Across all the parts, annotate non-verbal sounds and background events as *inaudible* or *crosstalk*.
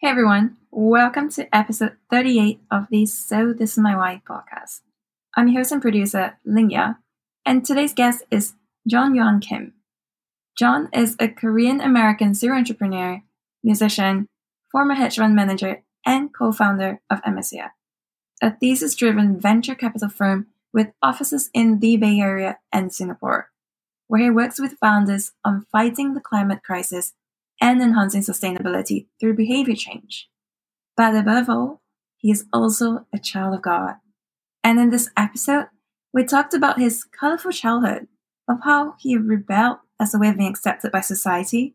Hey everyone, welcome to episode 38 of the So This Is My Why podcast. I'm your host and producer, Lingya, and today's guest is John Yuan Kim. John is a Korean American serial entrepreneur, musician, former hedge fund manager, and co founder of Emisia, a thesis driven venture capital firm with offices in the Bay Area and Singapore, where he works with founders on fighting the climate crisis and enhancing sustainability through behavior change. But above all, he is also a child of God. And in this episode, we talked about his colorful childhood, of how he rebelled as a way of being accepted by society,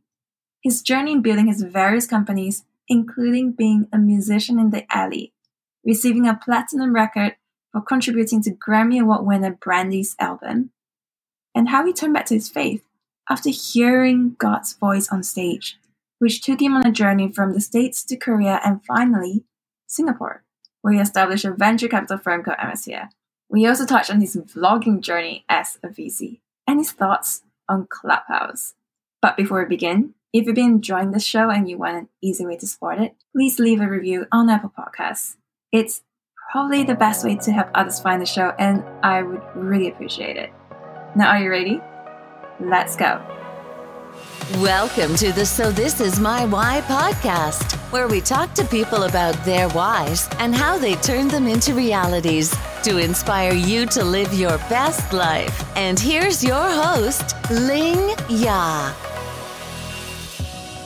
his journey in building his various companies, including being a musician in the alley, receiving a platinum record for contributing to Grammy Award winner Brandy's album, and how he turned back to his faith after hearing God's voice on stage, which took him on a journey from the States to Korea and finally Singapore, where he established a venture capital firm called Emisia. We also touched on his vlogging journey as a VC and his thoughts on Clubhouse. But before we begin, if you've been enjoying the show and you want an easy way to support it, please leave a review on Apple Podcasts. It's probably the best way to help others find the show, and I would really appreciate it. Now, are you ready? Let's go. Welcome to the So This Is My Why podcast, where we talk to people about their whys and how they turn them into realities to inspire you to live your best life. And here's your host, Ling Ya.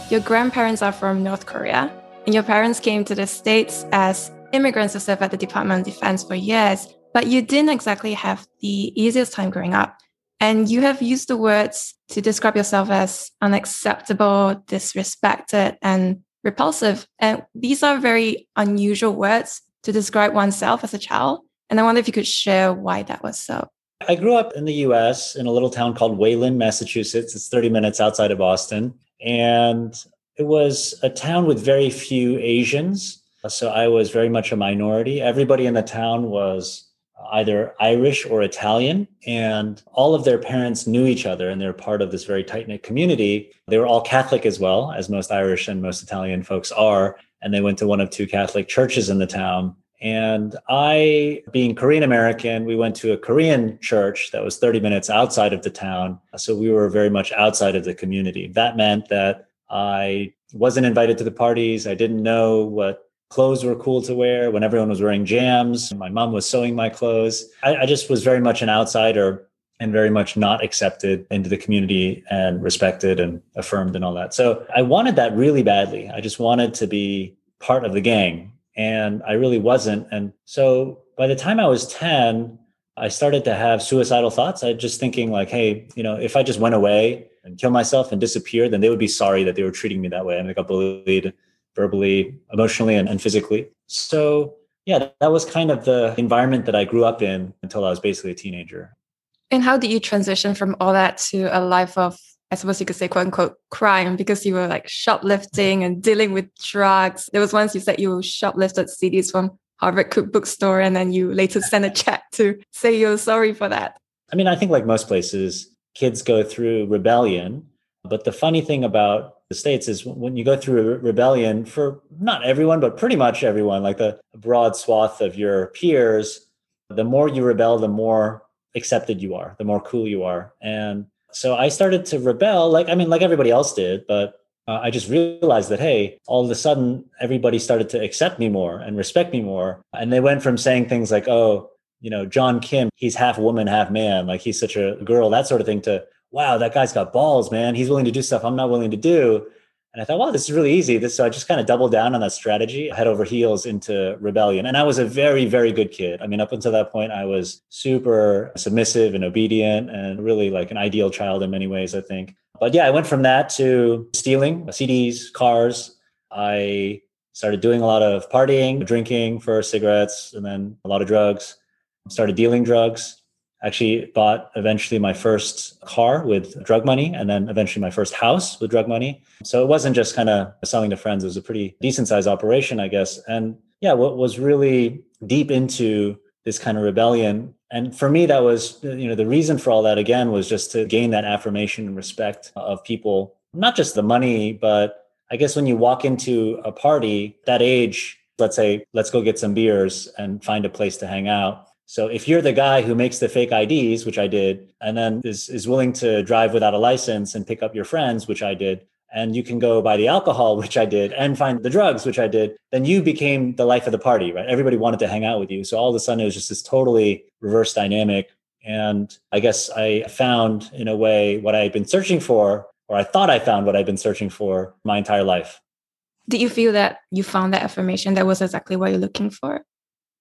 Your grandparents are from North Korea, and your parents came to the States as immigrants to serve at the Department of Defense for years, but you didn't exactly have the easiest time growing up. And you have used the words to describe yourself as unacceptable, disrespected, and repulsive. And these are very unusual words to describe oneself as a child. And I wonder if you could share why that was so. I grew up in the US in a little town called Wayland, Massachusetts. It's 30 minutes outside of Boston. And it was a town with very few Asians. So I was very much a minority. Everybody in the town was either Irish or Italian, and all of their parents knew each other and they're part of this very tight knit community. They were all Catholic as well, as most Irish and most Italian folks are. And they went to one of two Catholic churches in the town. And I, being Korean American, we went to a Korean church that was 30 minutes outside of the town. So we were very much outside of the community. That meant that I wasn't invited to the parties. I didn't know what clothes were cool to wear when everyone was wearing jams. My mom was sewing my clothes. I, I, just was very much an outsider and very much not accepted into the community and respected and affirmed and all that. So I wanted that really badly. I just wanted to be part of the gang and I really wasn't. And so by the time I was 10, I started to have suicidal thoughts. I just thinking like, hey, you know, if I just went away and kill myself and disappeared, then they would be sorry that they were treating me that way. I, I got bullied verbally, emotionally, and, and physically. So, yeah, that was kind of the environment that I grew up in until I was basically a teenager. And how did you transition from all that to a life of, I suppose you could say, quote unquote, crime because you were like shoplifting and dealing with drugs? There was once you said you shoplifted CDs from Harvard Cookbook Store and then you later sent a check to say you're sorry for that. I mean, I think like most places, kids go through rebellion. But the funny thing about the states is when you go through a rebellion for not everyone but pretty much everyone like the broad swath of your peers the more you rebel the more accepted you are the more cool you are. And so i started to rebel like i mean like everybody else did but uh, i just realized that hey all of a sudden everybody started to accept me more and respect me more. And they went from saying things like oh you know john kim he's half woman half man like he's such a girl that sort of thing to wow, that guy's got balls, man. He's willing to do stuff I'm not willing to do. And I thought, wow, this is really easy. This, so I just kind of doubled down on that strategy, head over heels into rebellion. And I was a very, very good kid. I mean, up until that point, I was super submissive and obedient and really like an ideal child in many ways, I think. But yeah, I went from that to stealing uh, CDs, cars. I started doing a lot of partying, drinking for cigarettes, and then a lot of drugs. Started dealing drugs actually bought eventually my first car with drug money and then eventually my first house with drug money. So it wasn't just kind of selling to friends. It was a pretty decent sized operation i guess. And yeah what was really deep into this kind of rebellion and for me that was you know the reason for all that again was just to gain that affirmation and respect of people. Not just the money but I guess when you walk into a party, that age, let's say, let's go get some beers and find a place to hang out. So if you're the guy who makes the fake IDs, which I did, and then is, is willing to drive without a license and pick up your friends, which I did, and you can go buy the alcohol, *laughs* which I did, and find the drugs, which I did, then you became the life of the party, right? Everybody wanted to hang out with you. So all of a sudden it was just this totally reverse dynamic. And I guess I found in a way what I had been searching for, or I thought I found what I'd been searching for my entire life. Did you feel that you found that affirmation that was exactly what you're looking for?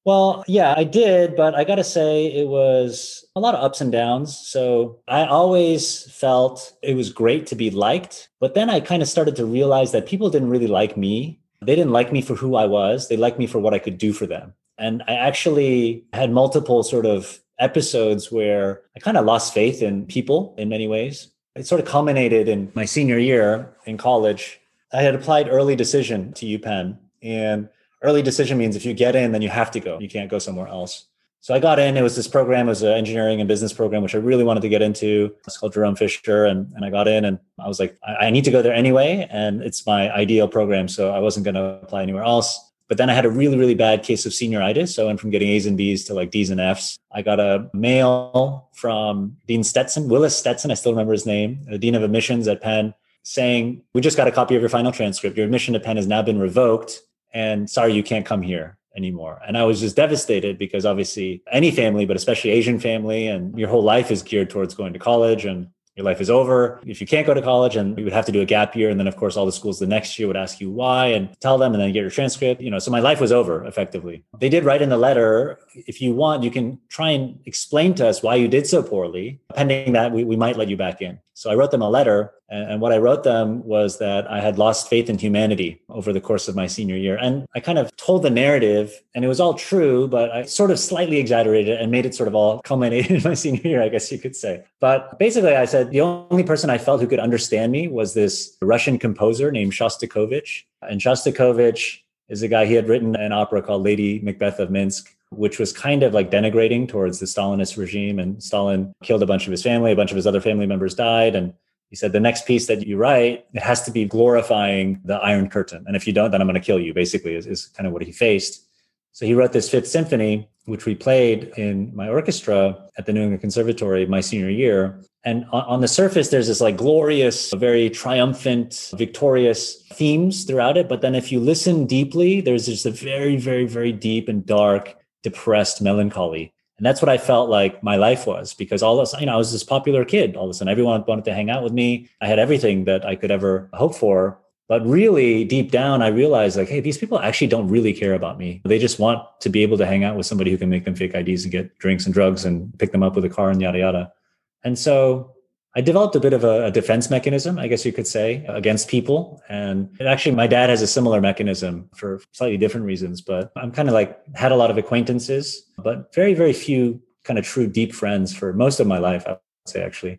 Well, yeah, I did, but I got to say it was a lot of ups and downs. So I always felt it was great to be liked, but then I kind of started to realize that people didn't really like me. They didn't like me for who I was, they liked me for what I could do for them. And I actually had multiple sort of episodes where I kind of lost faith in people in many ways. It sort of culminated in my senior year in college. I had applied early decision to UPenn and early decision means if you get in, then you have to go. You can't go somewhere else. So I got in. It was this program, it was an engineering and business program, which I really wanted to get into. It's called Jerome Fisher. And, and I got in and I was like, I, I need to go there anyway. And it's my ideal program. So I wasn't going to apply anywhere else. But then I had a really, really bad case of senioritis. So I went from getting A's and B's to like D's and F's. I got a mail from Dean Stetson, Willis Stetson. I still remember his name, the Dean of Admissions at Penn, saying, We just got a copy of your final transcript. Your admission to Penn has now been revoked and sorry, you can't come here anymore. And I was just devastated because obviously any family, but especially Asian family, and your whole life is geared towards going to college and your life is over. If you can't go to college and you would have to do a gap year. And then of course, all the schools the next year would ask you why and tell them and then get your transcript, you know, so my life was over effectively. They did write in the letter, if you want, you can try and explain to us why you did so poorly. Pending that, we, we might let you back in. So I wrote them a letter and, what I wrote them was that I had lost faith in humanity over the course of my senior year. And I kind of told the narrative, and it was all true, but I sort of slightly exaggerated it and made it sort of all *laughs* culminate in my senior year, I guess you could say. But basically, I said the only person I felt who could understand me was this Russian composer named Shostakovich. And Shostakovich is a guy, he had written an opera called Lady Macbeth of Minsk which was kind of like denigrating towards the Stalinist regime. And Stalin killed a bunch of his family, a bunch of his other family members died. And he said, the next piece that you write, it has to be glorifying the Iron Curtain. And if you don't, then I'm going to kill you, basically, is, is kind of what he faced. So he wrote this fifth symphony, which we played in my orchestra at the New England Conservatory my senior year. And on, the surface, there's this like glorious, very triumphant, victorious themes throughout it. But then if you listen deeply, there's just a very, very, very deep and dark, depressed melancholy and that's what I felt like my life was because all of a sudden, you know, I was this popular kid. All of a sudden, everyone wanted to hang out with me. I had everything that I could ever hope for. But really, deep down, I realized like, hey, these people actually don't really care about me. They just want to be able to hang out with somebody who can make them fake IDs and get drinks and drugs and pick them up with a car and yada yada. And so I developed a bit of a, a, defense mechanism, I guess you could say, against people. And actually, my dad has a similar mechanism for slightly different reasons. But I'm kind of like had a lot of acquaintances, but very, very few kind of true deep friends for most of my life, I would say, actually.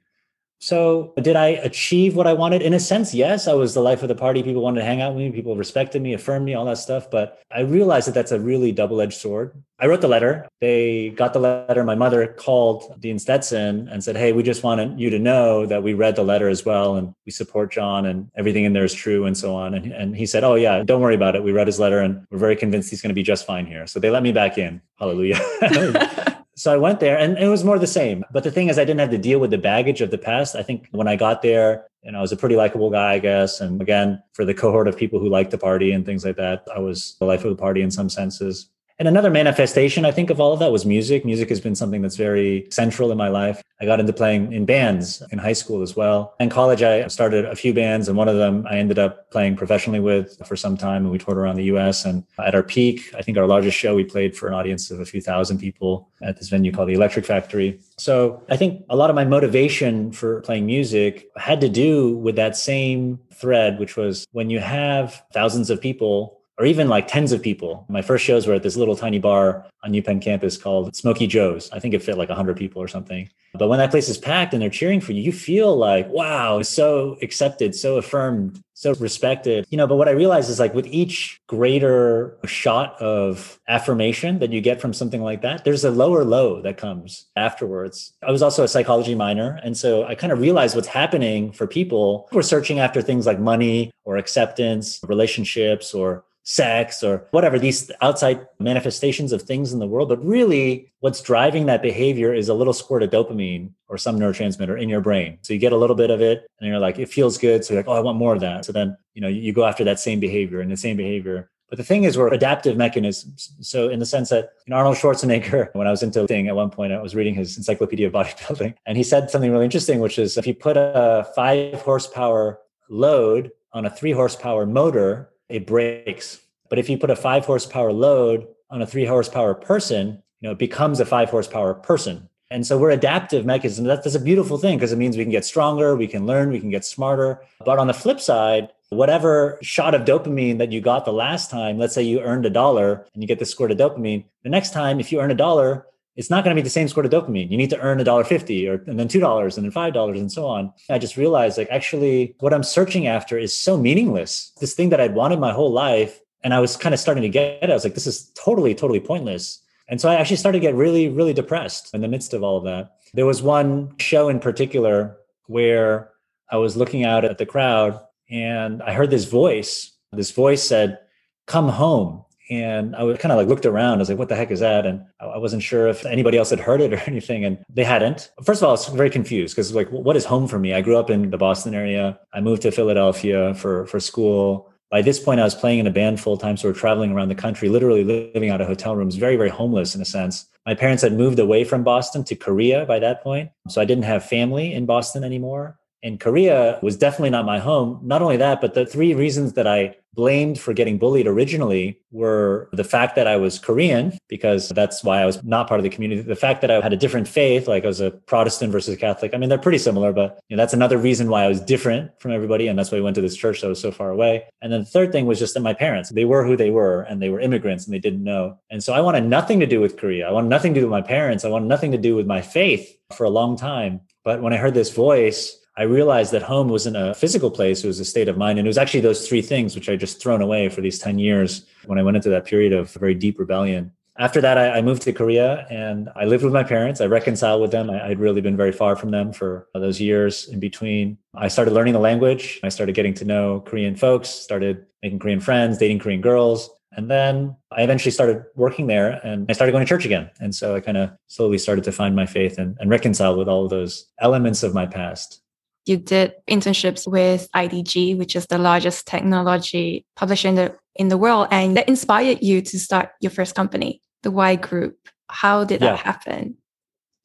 So, did I achieve what I wanted? In a sense, yes. I was the life of the party. People wanted to hang out with me. People respected me, affirmed me, all that stuff. But I realized that that's a really double edged sword. I wrote the letter. They got the letter. My mother called Dean Stetson and said, Hey, we just wanted you to know that we read the letter as well and we support John and everything in there is true and so on. And, and he said, Oh, yeah, don't worry about it. We read his letter and we're very convinced he's going to be just fine here. So they let me back in. Hallelujah. *laughs* *laughs* so I went there and it was more the same. But the thing is, I didn't have to deal with the baggage of the past. I think when I got there, you know, I was a pretty likable guy, I guess. And again, for the cohort of people who like to party and things like that, I was the life of the party in some senses. And another manifestation, I think, of all of that was music. Music has been something that's very central in my life. I got into playing in bands in high school as well. In college, I started a few bands, and one of them I ended up playing professionally with for some time. And we toured around the US. And at our peak, I think our largest show, we played for an audience of a few thousand people at this venue called the Electric Factory. So I think a lot of my motivation for playing music had to do with that same thread, which was when you have thousands of people or even like tens of people. My first shows were at this little tiny bar on UPenn campus called Smokey Joe's. I think it fit like 100 people or something. But when that place is packed and they're cheering for you, you feel like, wow, so accepted, so affirmed, so respected. You know, but what I realized is like with each greater shot of affirmation that you get from something like that, there's a lower low that comes afterwards. I was also a psychology minor. And so I kind of realized what's happening for people who are searching after things like money or acceptance, relationships, or sex or whatever these outside manifestations of things in the world. But really what's driving that behavior is a little squirt of dopamine or some neurotransmitter in your brain. So you get a little bit of it and you're like it feels good. So you're like oh i want more of that. So then you know you go after that same behavior and the same behavior. But the thing is, we're adaptive mechanisms. So, in the sense that you know, Arnold Schwarzenegger, *laughs* when I was into thing at one point, I was reading his Encyclopedia of Bodybuilding, and he said something really interesting, which is if you put a five horsepower load on a three horsepower motor, it breaks. But if you put a five horsepower load on a three horsepower person, you know, it becomes a five horsepower person. And so we're adaptive mechanism. That's, that's a beautiful thing because it means we can get stronger, we can learn, we can get smarter. But on the flip side, whatever shot of dopamine that you got the last time, let's say you earned a dollar and you get the squirt of dopamine, the next time, if you earn a dollar, it's not going to be the same score of dopamine. You need to earn a dollar fifty, or and then two dollars, and then five dollars, and so on. I just realized, like, actually, what I'm searching after is so meaningless. This thing that I'd wanted my whole life, and I was kind of starting to get it. I was like, this is totally, totally pointless. And so I actually started to get really, really depressed in the midst of all of that. There was one show in particular where I was looking out at the crowd, and I heard this voice. This voice said, "Come home." And I was kind of like looked around. I was like, what the heck is that? And I wasn't sure if anybody else had heard it *laughs* or anything. And they hadn't. First of all, I was very confused because like, what is home for me? I grew up in the Boston area. I moved to Philadelphia for, for school. By this point, I was playing in a band full time. So we're traveling around the country, literally living out of hotel rooms, very, very homeless in a sense. My parents had moved away from Boston to Korea by that point. So I didn't have family in Boston anymore. And Korea was definitely not my home. Not only that, but the three reasons that I blamed for getting bullied originally were the fact that I was Korean, because that's why I was not part of the community. The fact that I had a different faith, like I was a Protestant versus Catholic. I mean, they're pretty similar, but you know, that's another reason why I was different from everybody. And that's why I went to this church that was so far away. And then the third thing was just that my parents, they were who they were and they were immigrants and they didn't know. And so I wanted nothing to do with Korea. I wanted nothing to do with my parents. I wanted nothing to do with my faith for a long time. But when I heard this voice, I realized that home wasn't a physical place, it was a state of mind. And it was actually those three things which I just thrown away for these 10 years when I went into that period of very deep rebellion. After that, I, I moved to Korea and I lived with my parents. I reconciled with them. I, I'd really been very far from them for those years in between. I started learning the language. I started getting to know Korean folks, started making Korean friends, dating Korean girls. And then I eventually started working there and I started going to church again. And so I kind of slowly started to find my faith and, and reconcile with all of those elements of my past you did internships with IDG, which is the largest technology publisher in the in the world, and that inspired you to start your first company, the Y Group. How did yeah. that happen?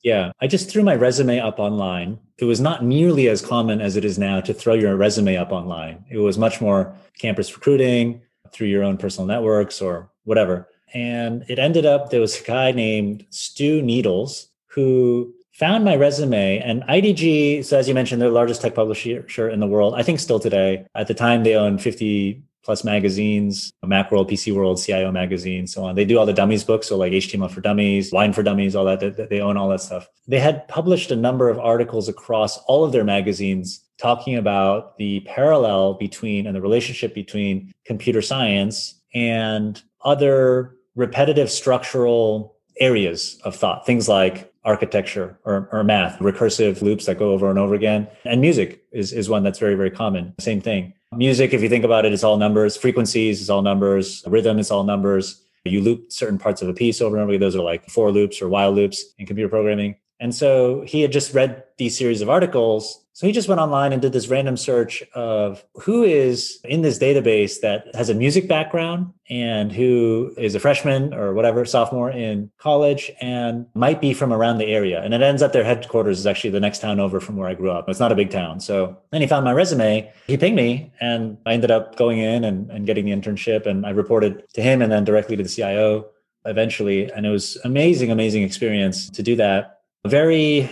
Yeah, I just threw my resume up online. It was not nearly as common as it is now to throw your resume up online. It was much more campus recruiting through your own personal networks or whatever. And it ended up there was a guy named Stu Needles who found my resume and IDG, so as you mentioned, they're the largest tech publisher in the world. I think still today. At the time, they owned 50 plus magazines, Macworld, PC World, CIO magazine, so on. They do all the dummies books, so like HTML for Dummies, Wine for Dummies, all that. They own all that stuff. They had published a number of articles across all of their magazines talking about the parallel between and the relationship between computer science and other repetitive structural areas of thought, things like architecture or, or math, recursive loops that go over and over again. And music is, is one that's very, very common. Same thing. Music, if you think about it's all numbers. Frequencies is all numbers. Rhythm is all numbers. You loop certain parts of a piece over and over. Those are like for loops or while loops in computer programming. And so he had just read these series of articles so he just went online and did this random search of who is in this database that has a music background and who is a freshman or whatever, sophomore in college and might be from around the area. And it ends up their headquarters is actually the next town over from where I grew up. It's not a big town. So then he found my resume, he pinged me, and I ended up going in and, and getting the internship. And I reported to him and then directly to the CIO eventually. And it was amazing, amazing experience to do that. Very,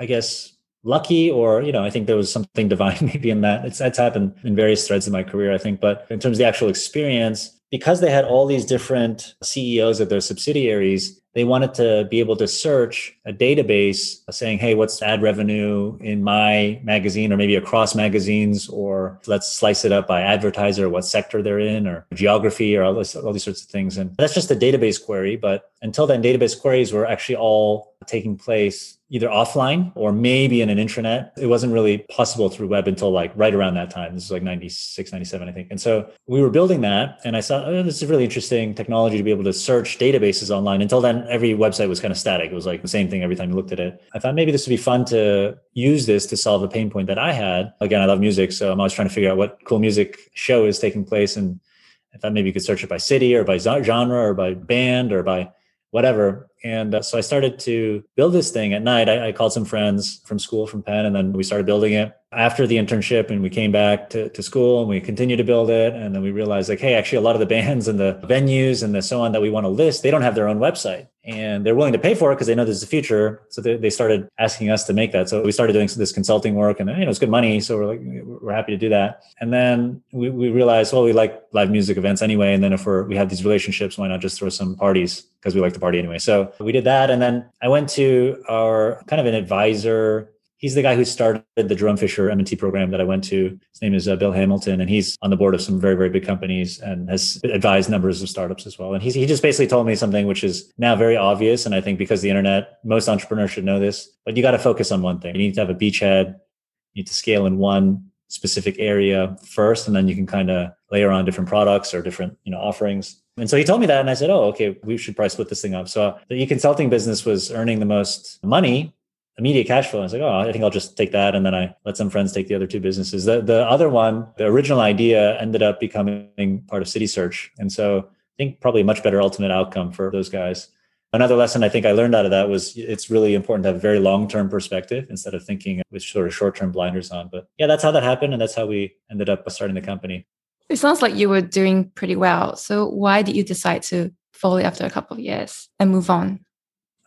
I guess, lucky or you know i think there was something *laughs* divine maybe in that it's that's happened in various threads of my career i think but in terms of the actual experience because they had all these different CEOs of their subsidiaries, they wanted to be able to search a database saying, hey, what's ad revenue in my magazine or maybe across magazines, or let's slice it up by advertiser, what sector they're in, or geography, or all, this, all these sorts of things. And that's just a database query. But until then, database queries were actually all taking place either offline or maybe in an intranet. It wasn't really possible through web until like right around that time. This is like 96, 97, I think. And so we were building that. And I thought, oh, this is really interesting technology to be able to search databases online. Until then, every website was kind of static. It was like the same thing every time you looked at it. I thought maybe this would be fun to use this to solve a pain point that I had. Again, I love music. So I'm always trying to figure out what cool music show is taking place. And I thought maybe you could search it by city or by genre or by band or by whatever. And uh, so I started to build this thing at night. I, I, called some friends from school from Penn, and then we started building it after the internship. And we came back to, to school and we continued to build it. And then we realized, like, hey, actually, a lot of the bands and the venues and the so on that we want to list, they don't have their own website and they're willing to pay for it because they know there's a future. So they, they started asking us to make that. So we started doing this consulting work and, you know, it's good money. So we're like, we're happy to do that. And then we, we realized, well, we like live music events anyway. And then if we're, we have these relationships, why not just throw some parties because we like to party anyway. So we did that. And then I went to our kind of an advisor he's the guy who started the Jerome Fisher M&T program that I went to. His name is uh, Bill Hamilton, and he's on the board of some very, very big companies and has advised numbers of startups as well. And he's, he just basically told me something which is now very obvious. And I think because the internet, most entrepreneurs should know this, but you got to focus on one thing. You need to have a beachhead. You need to scale in one specific area first, and then you can kind of layer on different products or different, you know, offerings. And so he told me that, and I said, "Oh, okay, we should probably split this thing up." So the e-consulting business was earning the most money, immediate cash flow. I was like, oh, I think I'll just take that. And then I let some friends take the other two businesses. The, the other one, the original idea ended up becoming part of Citysearch And so I think probably a much better ultimate outcome for those guys. Another lesson I think I learned out of that was it's really important to have a very long term perspective instead of thinking with sort of short term blinders on. But yeah, that's how that happened. And that's how we ended up starting the company. It sounds like you were doing pretty well. So why did you decide to follow after a couple of years and move on?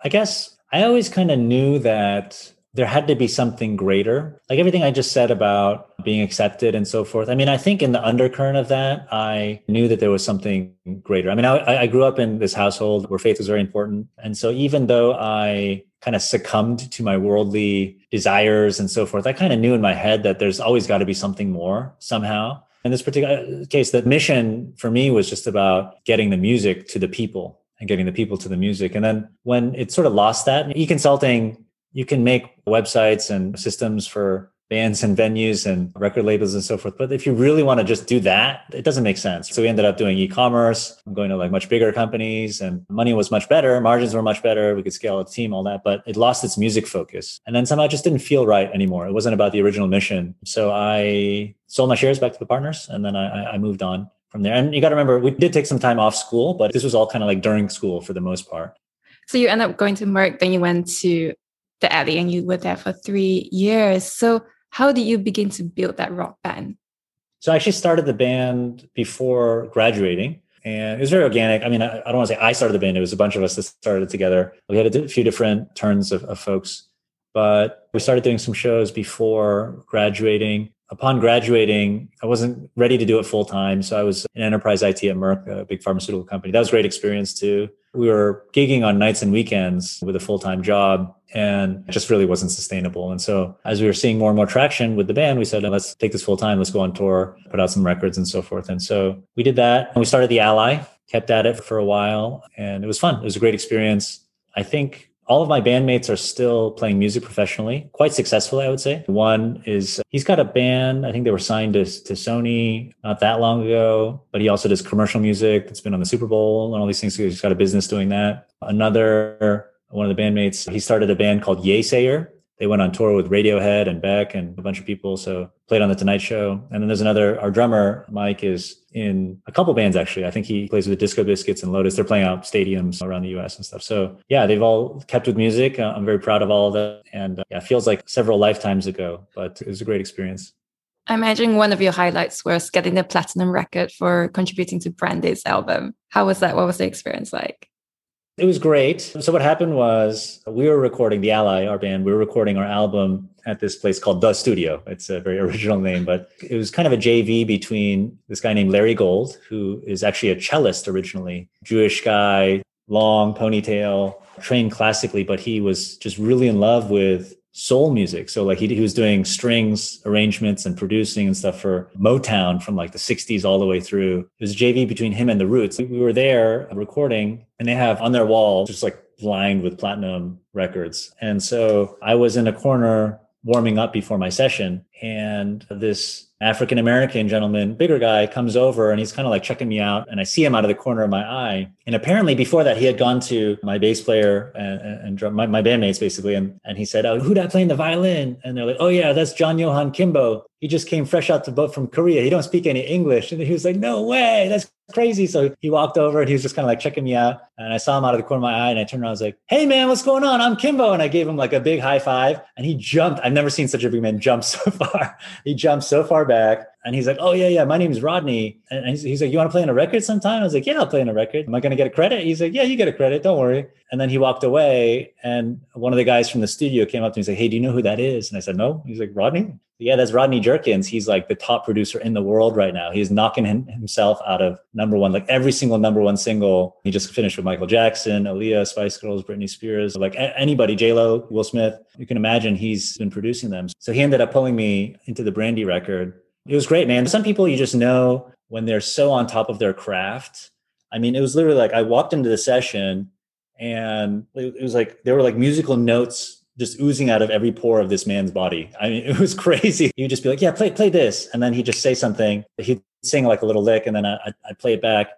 I guess I always kind of knew that there had to be something greater. Like everything I just said about being accepted and so forth. I mean, I think in the undercurrent of that, I knew that there was something greater. I mean, I, I grew up in this household where faith was very important. And so even though I kind of succumbed to my worldly desires and so forth, I kind of knew in my head that there's always got to be something more somehow. In this particular case, the mission for me was just about getting the music to the people and getting the people to the music. And then when it sort of lost that, e-consulting, you can make websites and systems for bands and venues and record labels and so forth. But if you really want to just do that, it doesn't make sense. So we ended up doing e-commerce, going to like much bigger companies and money was much better. Margins were much better. We could scale a team, all that, but it lost its music focus. And then somehow it just didn't feel right anymore. It wasn't about the original mission. So I sold my shares back to the partners and then I, I moved on from there. And you got to remember, we did take some time off school, but this was all kind of like during school for the most part. So you end up going to Merck, then you went to the Alley and you were there for three years. So how did you begin to build that rock band? So I actually started the band before graduating. And it was very organic. I mean, I, I don't want to say I started the band. It was a bunch of us that started together. We had a few different turns of, of folks, but we started doing some shows before graduating upon graduating, I wasn't ready to do it full time. So I was in enterprise IT at Merck, a big pharmaceutical company. That was a great experience too. We were gigging on nights and weekends with a full time job and it just really wasn't sustainable. And so as we were seeing more and more traction with the band, we said, let's take this full time. Let's go on tour, put out some records and so forth. And so we did that and we started the Ally, kept at it for a while and it was fun. It was a great experience. I think all of my bandmates are still playing music professionally, quite successfully, I would say. One is he's got a band. I think they were signed to, to Sony not that long ago, but he also does commercial music that's been on the Super Bowl and all these things. So he's got a business doing that. Another one of the bandmates, he started a band called Yeasayer they went on tour with Radiohead and Beck and a bunch of people. So played on the Tonight Show. And then there's another, our drummer, Mike, is in a couple bands actually. I think he plays with the Disco Biscuits and Lotus. They're playing out stadiums around the US and stuff. So yeah, they've all kept with music. Uh, I'm very proud of all of that. And uh, yeah, feels like several lifetimes ago, but it was a great experience. I imagine one of your highlights was getting the platinum record for contributing to Brandy's album. How was that? What was the experience like? It was great. So what happened was we were recording the Ally, our band. We were recording our album at this place called The Studio. It's a very *laughs* original name, but it was kind of a JV between this guy named Larry Gold, who is actually a cellist originally, Jewish guy, long ponytail, trained classically, but he was just really in love with soul music. So like he, he was doing strings arrangements and producing and stuff for Motown from like the 60s all the way through. It was JV between him and the Roots. We were there recording and they have on their wall just like lined with platinum records. And so I was in a corner warming up before my session and this African American gentleman, bigger guy, comes over and he's kind of like checking me out. And I see him out of the corner of my eye. And apparently, before that, he had gone to my bass player and, and my, my bandmates basically. And, and he said, Oh, who that playing the violin? And they're like, Oh, yeah, that's John Johan Kimbo. He just came fresh out the boat from Korea. He don't speak any English. And he was like, No way. That's crazy. So he walked over and he was just kind of like checking me out. And I saw him out of the corner of my eye and I turned around. I was like, Hey man, what's going on? I'm Kimbo. And I gave him like a big high five and he jumped. I've never seen such a big man jump *laughs* so far. he jumped so far back and he's like, Oh yeah, yeah, my name's Rodney. And he's, he's like, You want to play in a record sometime? I was like, Yeah, I'll play in a record. Am I going to get a credit? He's like, Yeah, you get a credit. Don't worry. And then he walked away and one of the guys from the studio came up to me and said, Hey, do you know who that is? And I said, No. He's like, Rodney? Yeah, that's Rodney Jerkins. He's like the top producer in the world right now. He's knocking him, himself out of number one, like every single number one single. He just finished with Michael Jackson, Aaliyah, Spice Girls, Britney Spears, like anybody, J Lo, Will Smith. You can imagine he's been producing them. So he ended up pulling me into the Brandy record. It was great, man. Some people you just know when they're so on top of their craft. I mean, it was literally like I walked into the session and it was like there were like musical notes just oozing out of every pore of this man's body. I mean, *laughs* it was crazy. He would just be like, "Yeah, play play this," and then he'd just say something. He'd sing like a little lick, and then I, I'd play it back.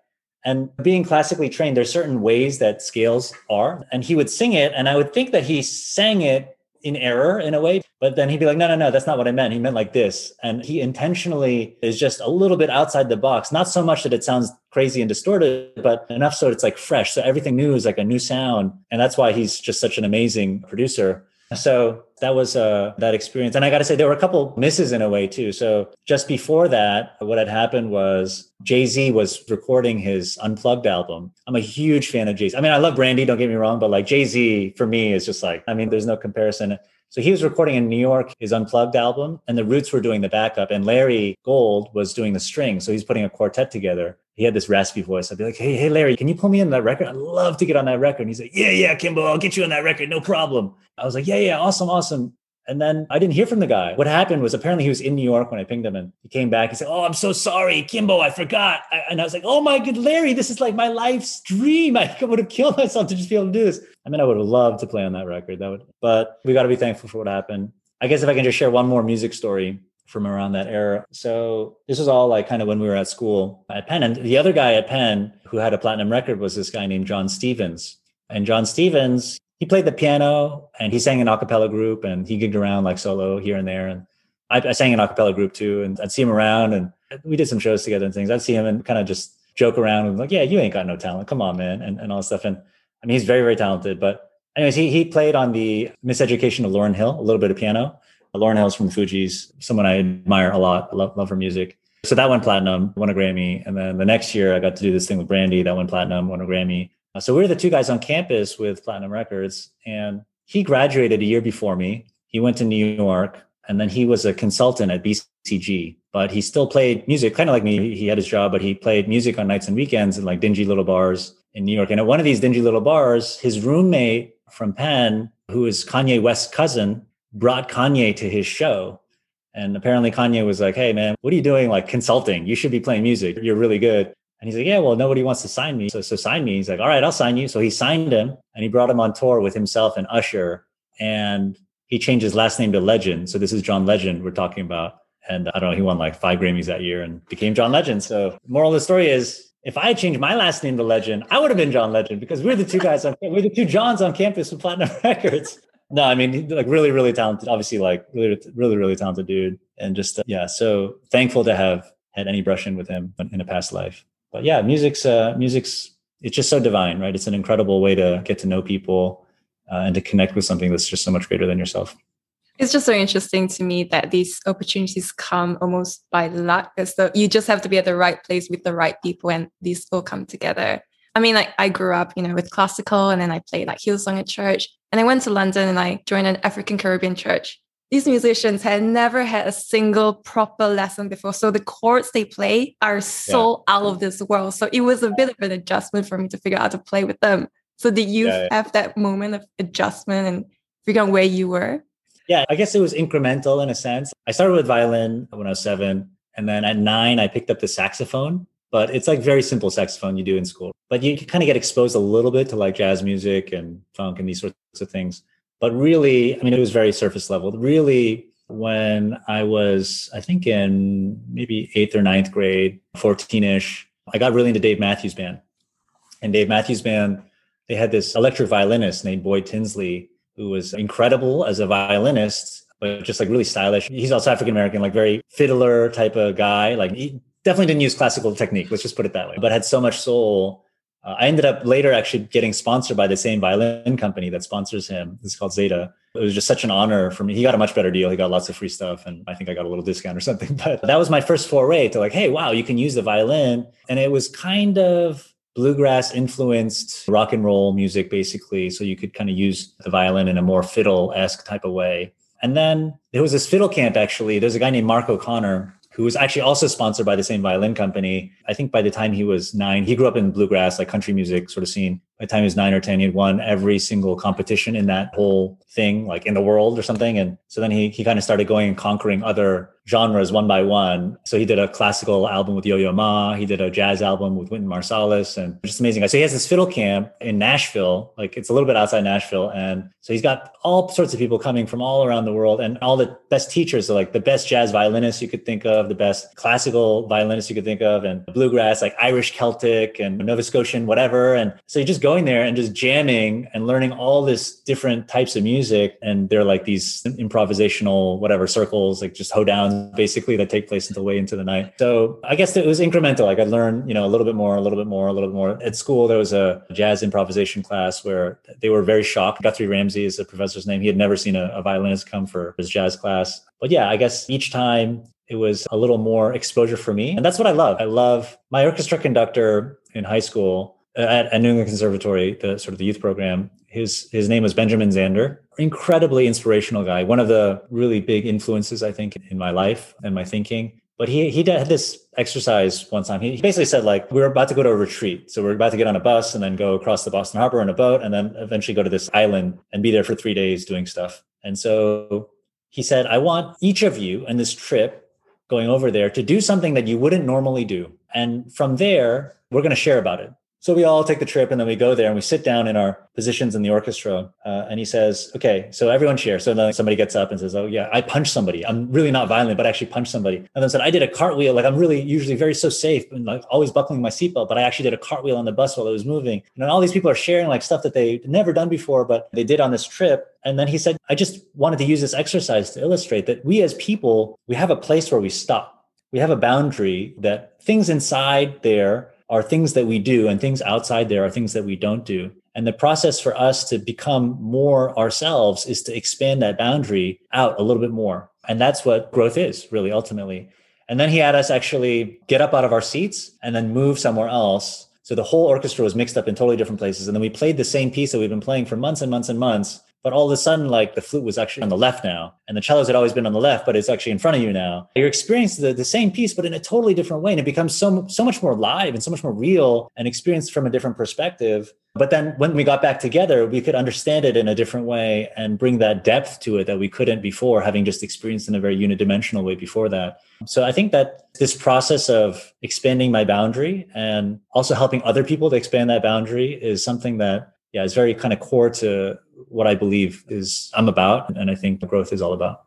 And being classically trained, there's certain ways that scales are, and he would sing it, and I would think that he sang it in error in a way, but then he'd be like, "No, no, no, that's not what I meant. He meant like this," and he intentionally is just a little bit outside the box. Not so much that it sounds crazy and distorted, but enough so it's like fresh. So everything new is like a new sound, and that's why he's just such an amazing producer. So that was uh, that experience. And I got to say, there were a couple misses in a way too. So just before that, what had happened was Jay Z was recording his Unplugged album. I'm a huge fan of Jay Z. I mean, I love Brandy, don't get me wrong, but like Jay Z for me is just like, I mean, there's no comparison. So he was recording in New York his Unplugged album, and the Roots were doing the backup, and Larry Gold was doing the string. So he's putting a quartet together he had this raspy voice. I'd be like, hey, hey, Larry, can you pull me in that record? I'd love to get on that record. And he's like, yeah, yeah, Kimbo, I'll get you on that record. No problem. I was like, yeah, yeah, awesome, awesome. And then I didn't hear from the guy. What happened was apparently he was in New York when I pinged him and he came back. He said, Oh, I'm so sorry, Kimbo, I forgot. I, and I was like, Oh my good Larry, this is like my life's dream. *laughs* I would have killed myself to just be able to do this. I mean, I would have loved to play on that record. That would, but we got to be thankful for what happened. I guess if I can just share one more music story from around that era. So this was all like kind of when we were at school at Penn. And the other guy at Penn who had a platinum record was this guy named John Stevens. And John Stevens, he played the piano and he sang in a cappella group and he gigged around like solo here and there. And I, I sang in a cappella group too. And I'd see him around and we did some shows together and things. I'd see him and kind of just joke around and like, yeah, you ain't got no talent. Come on, man. And, and all this stuff. And I mean, he's very, very talented. But anyways, he, he played on the Miseducation of Lauryn Hill, a little bit of piano. Lauryn Hill's from Fugees, someone I admire a lot. love, love her music. So that went platinum, won a Grammy. And then the next year, I got to do this thing with Brandy that went platinum, won a Grammy. Uh, so we were the two guys on campus with Platinum Records. And he graduated a year before me. He went to New York and then he was a consultant at BCG, but he still played music, kind of like me. He had his job, but he played music on nights and weekends in like dingy little bars in New York. And at one of these dingy little bars, his roommate from Penn, who is Kanye West's cousin, brought Kanye to his show. And apparently Kanye was like, Hey man, what are you doing? Like consulting. You should be playing music. You're really good. And he's like, Yeah, well, nobody wants to sign me. So, so sign me. He's like, All right, I'll sign you. So he signed him and he brought him on tour with himself and Usher. And he changed his last name to Legend. So this is John Legend we're talking about. And I don't know, he won like five Grammys that year and became John Legend. So moral of the story is if I had changed my last name to Legend, I would have been John Legend because we're the two guys on we're the two Johns on campus with Platinum *laughs* Records. No, I mean, like really, really talented. Obviously, like really, really, really talented dude, and just uh, yeah. So thankful to have had any brush in with him in a past life. But yeah, music's uh, music's it's just so divine, right? It's an incredible way to get to know people uh, and to connect with something that's just so much greater than yourself. It's just so interesting to me that these opportunities come almost by luck, though you just have to be at the right place with the right people, and these all come together. I mean, like I grew up, you know, with classical, and then I played like Hillsong at church, and I went to London and I joined an African Caribbean church. these musicians had never had a single proper lesson before. So the chords they play are so yeah. out of this world. So it was a bit of an adjustment for me to figure out how to play with them. So did you yeah, yeah. have that moment of adjustment and figure out where you were? Yeah, I guess it was incremental in a sense. I started with violin when I was seven. And then at nine, I picked up the saxophone, but it's like very simple saxophone you do in school. But you kind of get exposed a little bit to like jazz music and funk and these sorts of things. But really, I mean, it was very surface level. Really, when I was, I think in maybe eighth or ninth grade, 14 ish, I got really into Dave Matthews Band. And Dave Matthews Band, they had this electric violinist named Boyd Tinsley, who was incredible as a violinist, but just like really stylish. He's also African American, like very fiddler type of guy. Like he definitely didn't use classical technique, let's just put it that way, but had so much soul uh, I ended up later actually getting sponsored by the same violin company that sponsors him. It's called Zeta. It was just such an honor for me. He got a much better deal. He got lots of free stuff, and I think I got a little discount or *laughs* something. But that was my first foray to like, hey, wow, you can use the violin. And it was kind of bluegrass influenced rock and roll music, basically. So you could kind of use the violin in a more fiddle esque type of way. And then there was this fiddle camp actually. There's a guy named Mark O'Connor who was actually also sponsored by the same violin company. I think by the time he was nine, he grew up in bluegrass, like country music sort of scene. By the time he was nine or 10, he had won every single competition in that whole thing, like in the world or something. And so then he, he kind of started going and conquering other genres one by one. So he did a classical album with Yo-Yo Ma. He did a jazz album with Wynton Marsalis and just amazing. So he has this fiddle camp in Nashville, like it's a little bit outside Nashville. And so he's got all sorts of people coming from all around the world and all the best teachers. So like the best jazz violinists you could think of, the best classical violinists you could think of, and bluegrass, like Irish Celtic and Nova Scotian, whatever. And so you're just going there and just jamming and learning all this different types of music. And they're like these improvisational, whatever circles, like just hoedowns basically that take place until way into the night. So I guess it was incremental. Like I learned, you know, a little bit more, a little bit more, a little bit more. At school, there was a jazz improvisation class where they were very shocked. Guthrie Ramsey is the professor's name. He had never seen a, a violinist come for his jazz class. But yeah, I guess each time it was a little more exposure for me. And that's what I love. I love my orchestra conductor in high school at, at New England Conservatory, the sort of the youth program. His his name was Benjamin Zander. Incredibly inspirational guy. One of the really big influences I think in my life and my thinking. But he he had this exercise one time. He basically said like we are about to go to a retreat, so we're about to get on a bus and then go across the Boston Harbor in a boat, and then eventually go to this island and be there for three days doing stuff. And so he said, I want each of you in this trip going over there to do something that you wouldn't normally do. And from there, we're going to share about it. So we all take the trip and then we go there and we sit down in our positions in the orchestra. Uh, and he says, okay, so everyone shares. So then somebody gets up and says, oh yeah, I punched somebody. I'm really not violent, but I actually punched somebody. And then said, I did a cartwheel. Like I'm really usually very so safe and like always buckling my seatbelt, but I actually did a cartwheel on the bus while it was moving. And all these people are sharing like stuff that they'd never done before, but they did on this trip. And then he said, I just wanted to use this exercise to illustrate that we as people, we have a place where we stop. We have a boundary that things inside there are things that we do and things outside there are things that we don't do. And the process for us to become more ourselves is to expand that boundary out a little bit more. And that's what growth is really ultimately. And then he had us actually get up out of our seats and then move somewhere else. So the whole orchestra was mixed up in totally different places. And then we played the same piece that we've been playing for months and months and months but all of a sudden like the flute was actually on the left now and the cellos had always been on the left but it's actually in front of you now. You're experiencing the, the same piece but in a totally different way and it becomes so so much more live and so much more real and experienced from a different perspective. But then when we got back together we could understand it in a different way and bring that depth to it that we couldn't before having just experienced in a very unidimensional way before that. So i think that this process of expanding my boundary and also helping other people to expand that boundary is something that yeah it's very kind of core to what I believe is I'm about, and I think growth is all about.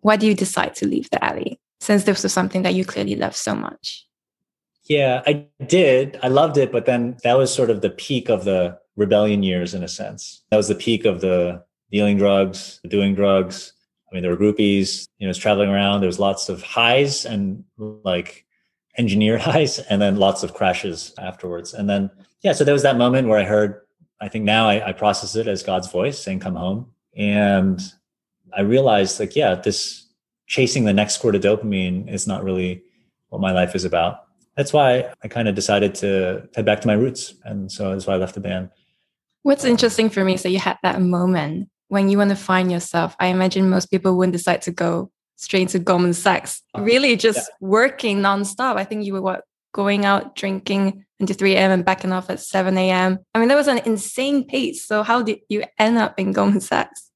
Why do you decide to leave the alley? Since this was something that you clearly love so much. Yeah, I did. I loved it, but then that was sort of the peak of the rebellion years in a sense. That was the peak of the dealing drugs, doing drugs. I mean, there were groupies, you know, was traveling around. There was lots of highs and like engineered *laughs* highs, and then lots of crashes afterwards. And then, yeah, so there was that moment where I heard I think now I, I process it as God's voice saying, come home. And I realized like, yeah, this chasing the next squirt of dopamine is not really what my life is about. That's why I kind of decided to head back to my roots. And so that's why I left the band. What's interesting for me is that you had that moment when you want to find yourself, I imagine most people wouldn't decide to go straight to Goldman Sachs. Uh-huh. Really just yeah. working nonstop. I think you were what going out drinking until 3 a.m. and backing off at 7 a.m. I mean, that was an insane pace. So how did you end up in Goldman Sachs?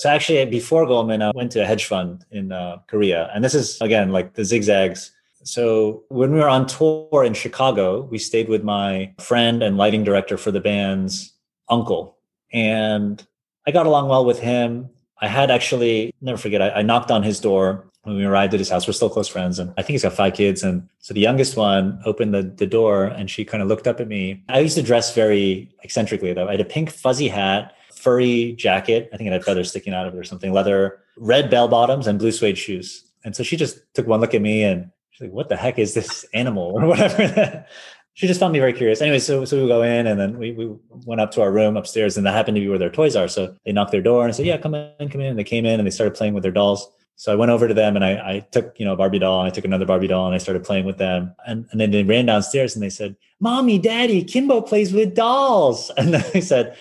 So actually, before Goldman, I went to a hedge fund in uh, Korea, and this is again like the zigzags. So when we were on tour in Chicago, we stayed with my friend and lighting director for the band's uncle, and I got along well with him. I had actually never forget. I, I knocked on his door when we arrived at his house. We're still close friends, and I think he's got five kids. And so the youngest one opened the, the door, and she kind of looked up at me. I used to dress very eccentrically, though. I had a pink fuzzy hat furry jacket. I think it had feathers sticking out of it or something, leather, red bell bottoms, and blue suede shoes. And so she just took one look at me and she's like, what the heck is this animal *laughs* or whatever? she just found me very curious. Anyway, so so we go in and then we, we went up to our room upstairs and that happened to be where their toys are. So they knocked their door and said, Yeah, come in, come in. And they came in and they started playing with their dolls. So I went over to them and I, I took, you know, a Barbie doll and I took another Barbie doll and I started playing with them. And, and then they ran downstairs and they said, Mommy, Daddy, Kimbo plays with dolls. *laughs* And then they said,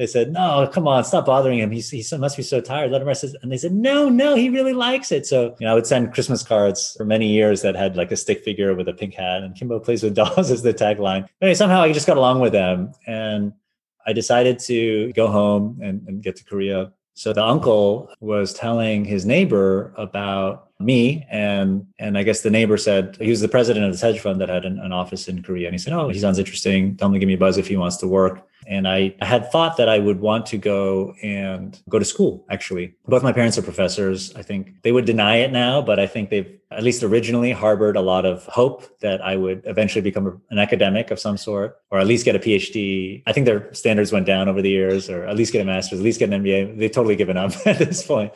they said, "No, come on, stop bothering him. He's he must be so tired. Let him rest." And they said, "No, no, he really likes it." So you know, I would send Christmas cards for many years that had like a stick figure with a pink hat, and Kimbo plays with *laughs* dolls as the tagline. Anyway, somehow I just got along with them, and I decided to go home and, and get to Korea. So the uncle was telling his neighbor about me and and I guess the neighbor said he was the president of this hedge fund that had an, an office in Korea. And he said oh he sounds interesting. Tell him to give me a buzz if he wants to work and I, I had thought that I would want to go and go to school actually both my parents are professors I think they would deny it now but I think they've at least originally harbored a lot of hope that I would eventually become an academic of some sort or at least get a PhD I think their standards went down over the years or at least get a master's at least get an MBA they've totally given up *laughs* at this point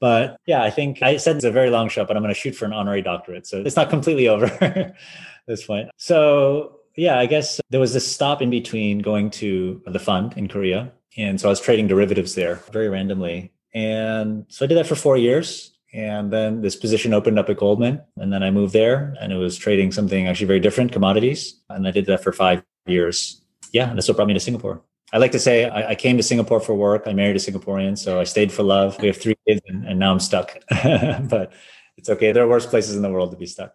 but yeah, I think I said it's a very long shot, but I'm going to shoot for an honorary doctorate. So it's not completely *laughs* over at this point. So yeah, I guess there was this stop in between going to the fund in Korea. And so I was trading derivatives there very randomly. And so I did that for four years. And then this position opened up at Goldman. And then I moved there and it was trading something actually very different, commodities. And I did that for five years. Yeah, And that's what brought me to Singapore. I like to say I, I, came to Singapore for work. I married a Singaporean, so I stayed for love. We have three kids, and, and now I'm stuck. *laughs* but it's okay. There are worse places in the world to be stuck.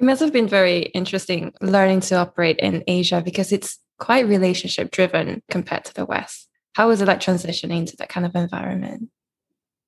It must have been very interesting learning to operate in Asia because it's quite relationship driven compared to the West. How was it like transitioning to that kind of environment?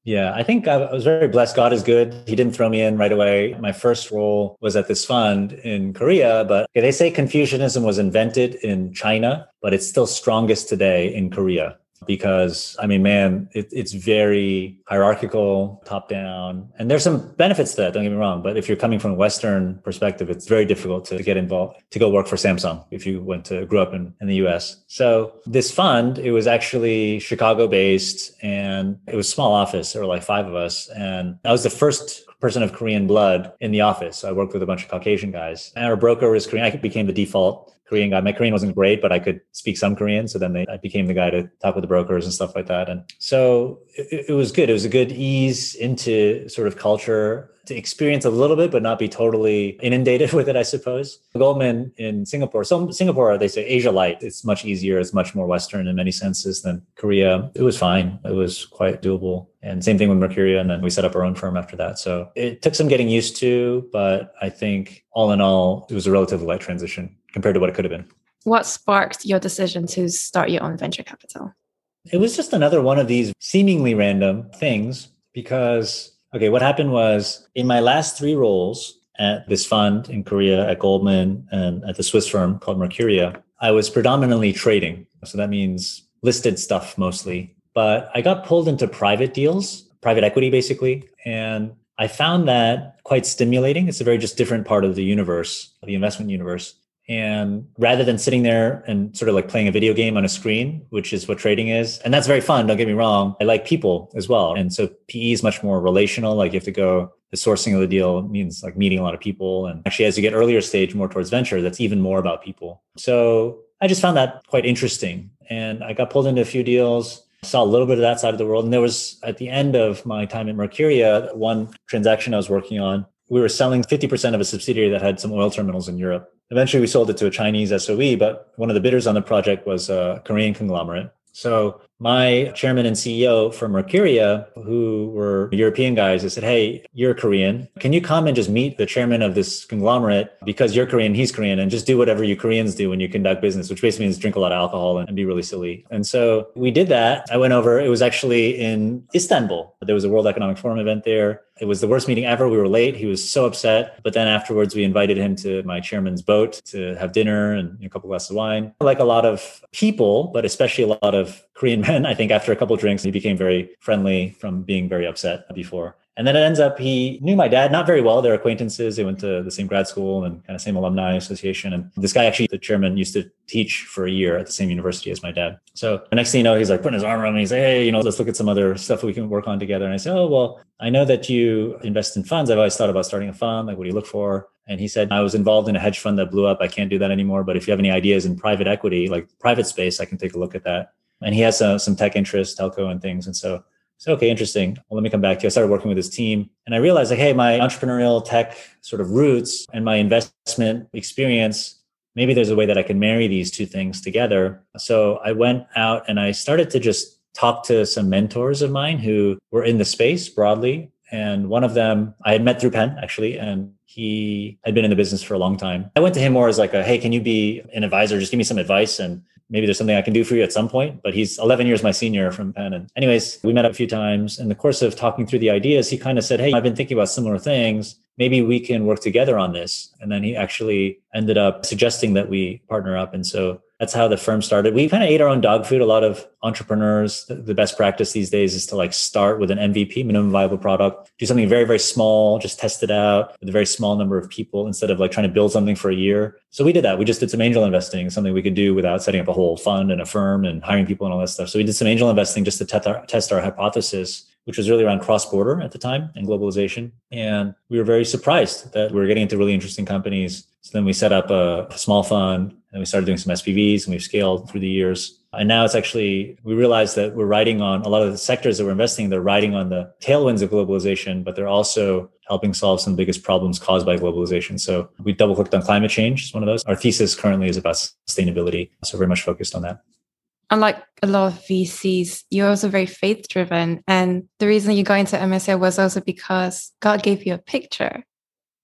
Yeah, I think I was very blessed. God is good. He didn't throw me in right away. My first role was at this fund in Korea, but they say Confucianism was invented in China, but it's still strongest today in Korea because I mean, man, it, it's very hierarchical, top down, and there's some benefits to that. Don't get me wrong, but if you're coming from a Western perspective, it's very difficult to get involved to go work for Samsung if you went to grew up in, in the U.S. So this fund, it was actually Chicago based, and it was small office. There were like five of us, and I was the first person of Korean blood in the office. So I worked with a bunch of Caucasian guys, and our broker was Korean. I became the default Korean guy. My Korean wasn't great, but I could speak some Korean. So then they, I became the guy to talk with the brokers and stuff like that. And so it, it was good. It was a good ease into sort of culture to experience a little bit, but not be totally inundated *laughs* with it, I suppose. Goldman in Singapore. So Singapore, they say Asia light. It's much easier. It's much more Western in many senses than Korea. It was fine. It was quite doable. And same thing with Mercuria. And then we set up our own firm after that. So it took some getting used to, but I think all in all, it was a relatively light transition compared to what it could have been. What sparked your decision to start your own venture capital? It was just another one of these seemingly random things because, okay, what happened was in my last three roles at this fund in Korea, at Goldman, and at the Swiss firm called Mercuria, I was predominantly trading. So that means listed stuff mostly. But I got pulled into private deals, private equity basically. And I found that quite stimulating. It's a very just different part of the universe, the investment universe. And rather than sitting there and sort of like playing a video game on a screen, which is what trading is, and that's very fun, don't get me wrong. I like people as well. And so PE is much more relational. Like you have to go, the sourcing of the deal means like meeting a lot of people. And actually, as you get earlier stage, more towards venture, that's even more about people. So I just found that quite interesting. And I got pulled into a few deals saw a little bit of that side of the world. And there was at the end of my time at Mercuria, one transaction I was working on, we were selling 50% of a subsidiary that had some oil terminals in Europe. Eventually, we sold it to a Chinese SOE, but one of the bidders on the project was a Korean conglomerate. So my chairman and CEO from Mercuria, who were European guys, they said, Hey, you're Korean. Can you come and just meet the chairman of this conglomerate because you're Korean, he's Korean, and just do whatever you Koreans do when you conduct business, which basically means drink a lot of alcohol and be really silly. And so we did that. I went over, it was actually in Istanbul. There was a World Economic Forum event there. It was the worst meeting ever. We were late. He was so upset. But then afterwards, we invited him to my chairman's boat to have dinner and a couple glasses of wine. Like a lot of people, but especially a lot of Korean *laughs* men, I think after a couple drinks, he became very friendly from being very upset before. And then it ends up he knew my dad not very well. They're acquaintances. They went to the same grad school and kind of same alumni association. And this guy actually, the chairman, used to teach for a year at the same university as my dad. So the next thing you know, he's like putting his arm around me. He's like, hey, you know, let's look at some other stuff we can work on together. And I said, oh, well, I know that you invest in funds. I've always thought about starting a fund. Like, what do you look for? And he said, I was involved in a hedge fund that blew up. I can't do that anymore. But if you have any ideas in private equity, like private space, I can take a look at that. And he has uh, some tech interest, telco and things. And so so, okay, interesting. Well, let me come back to you. I started working with this team and I realized like, hey, my entrepreneurial tech sort of roots and my investment experience, maybe there's a way that I can marry these two things together. So I went out and I started to just talk to some mentors of mine who were in the space broadly. And one of them I had met through Penn actually, and he had been in the business for a long time. I went to him more as like a, hey, can you be an advisor? Just give me some advice. And maybe there's something I can do for you at some point. But he's 11 years my senior from Penn. And anyways, we met a few times. In the course of talking through the ideas, he kind of said, Hey, I've been thinking about similar things. Maybe we can work together on this. And then he actually ended up suggesting that we partner up. And so that's how the firm started. We kind of ate our own dog food. A lot of entrepreneurs, the best practice these days is to like start with an MVP, minimum viable product, do something very, very small, just test it out with a very small number of people instead of like trying to build something for a year. So we did that. We just did some angel investing, something we could do without setting up a whole fund and a firm and hiring people and all that stuff. So we did some angel investing just to test our, test our hypothesis which was really around cross border at the time and globalization. And we were very surprised that we were getting into really interesting companies. So then we set up a, a small fund and we started doing some SPVs and we've scaled through the years. And now it's actually, we realize that we're riding on a lot of the sectors that we're investing, they're riding on the tailwinds of globalization, but they're also helping solve some of the biggest problems caused by globalization. So we double clicked on climate change, it's one of those. Our thesis currently is about sustainability. So very much focused on that unlike a lot of VCs, you're also very faith driven. And the reason you got into MSA was also because God gave you a picture.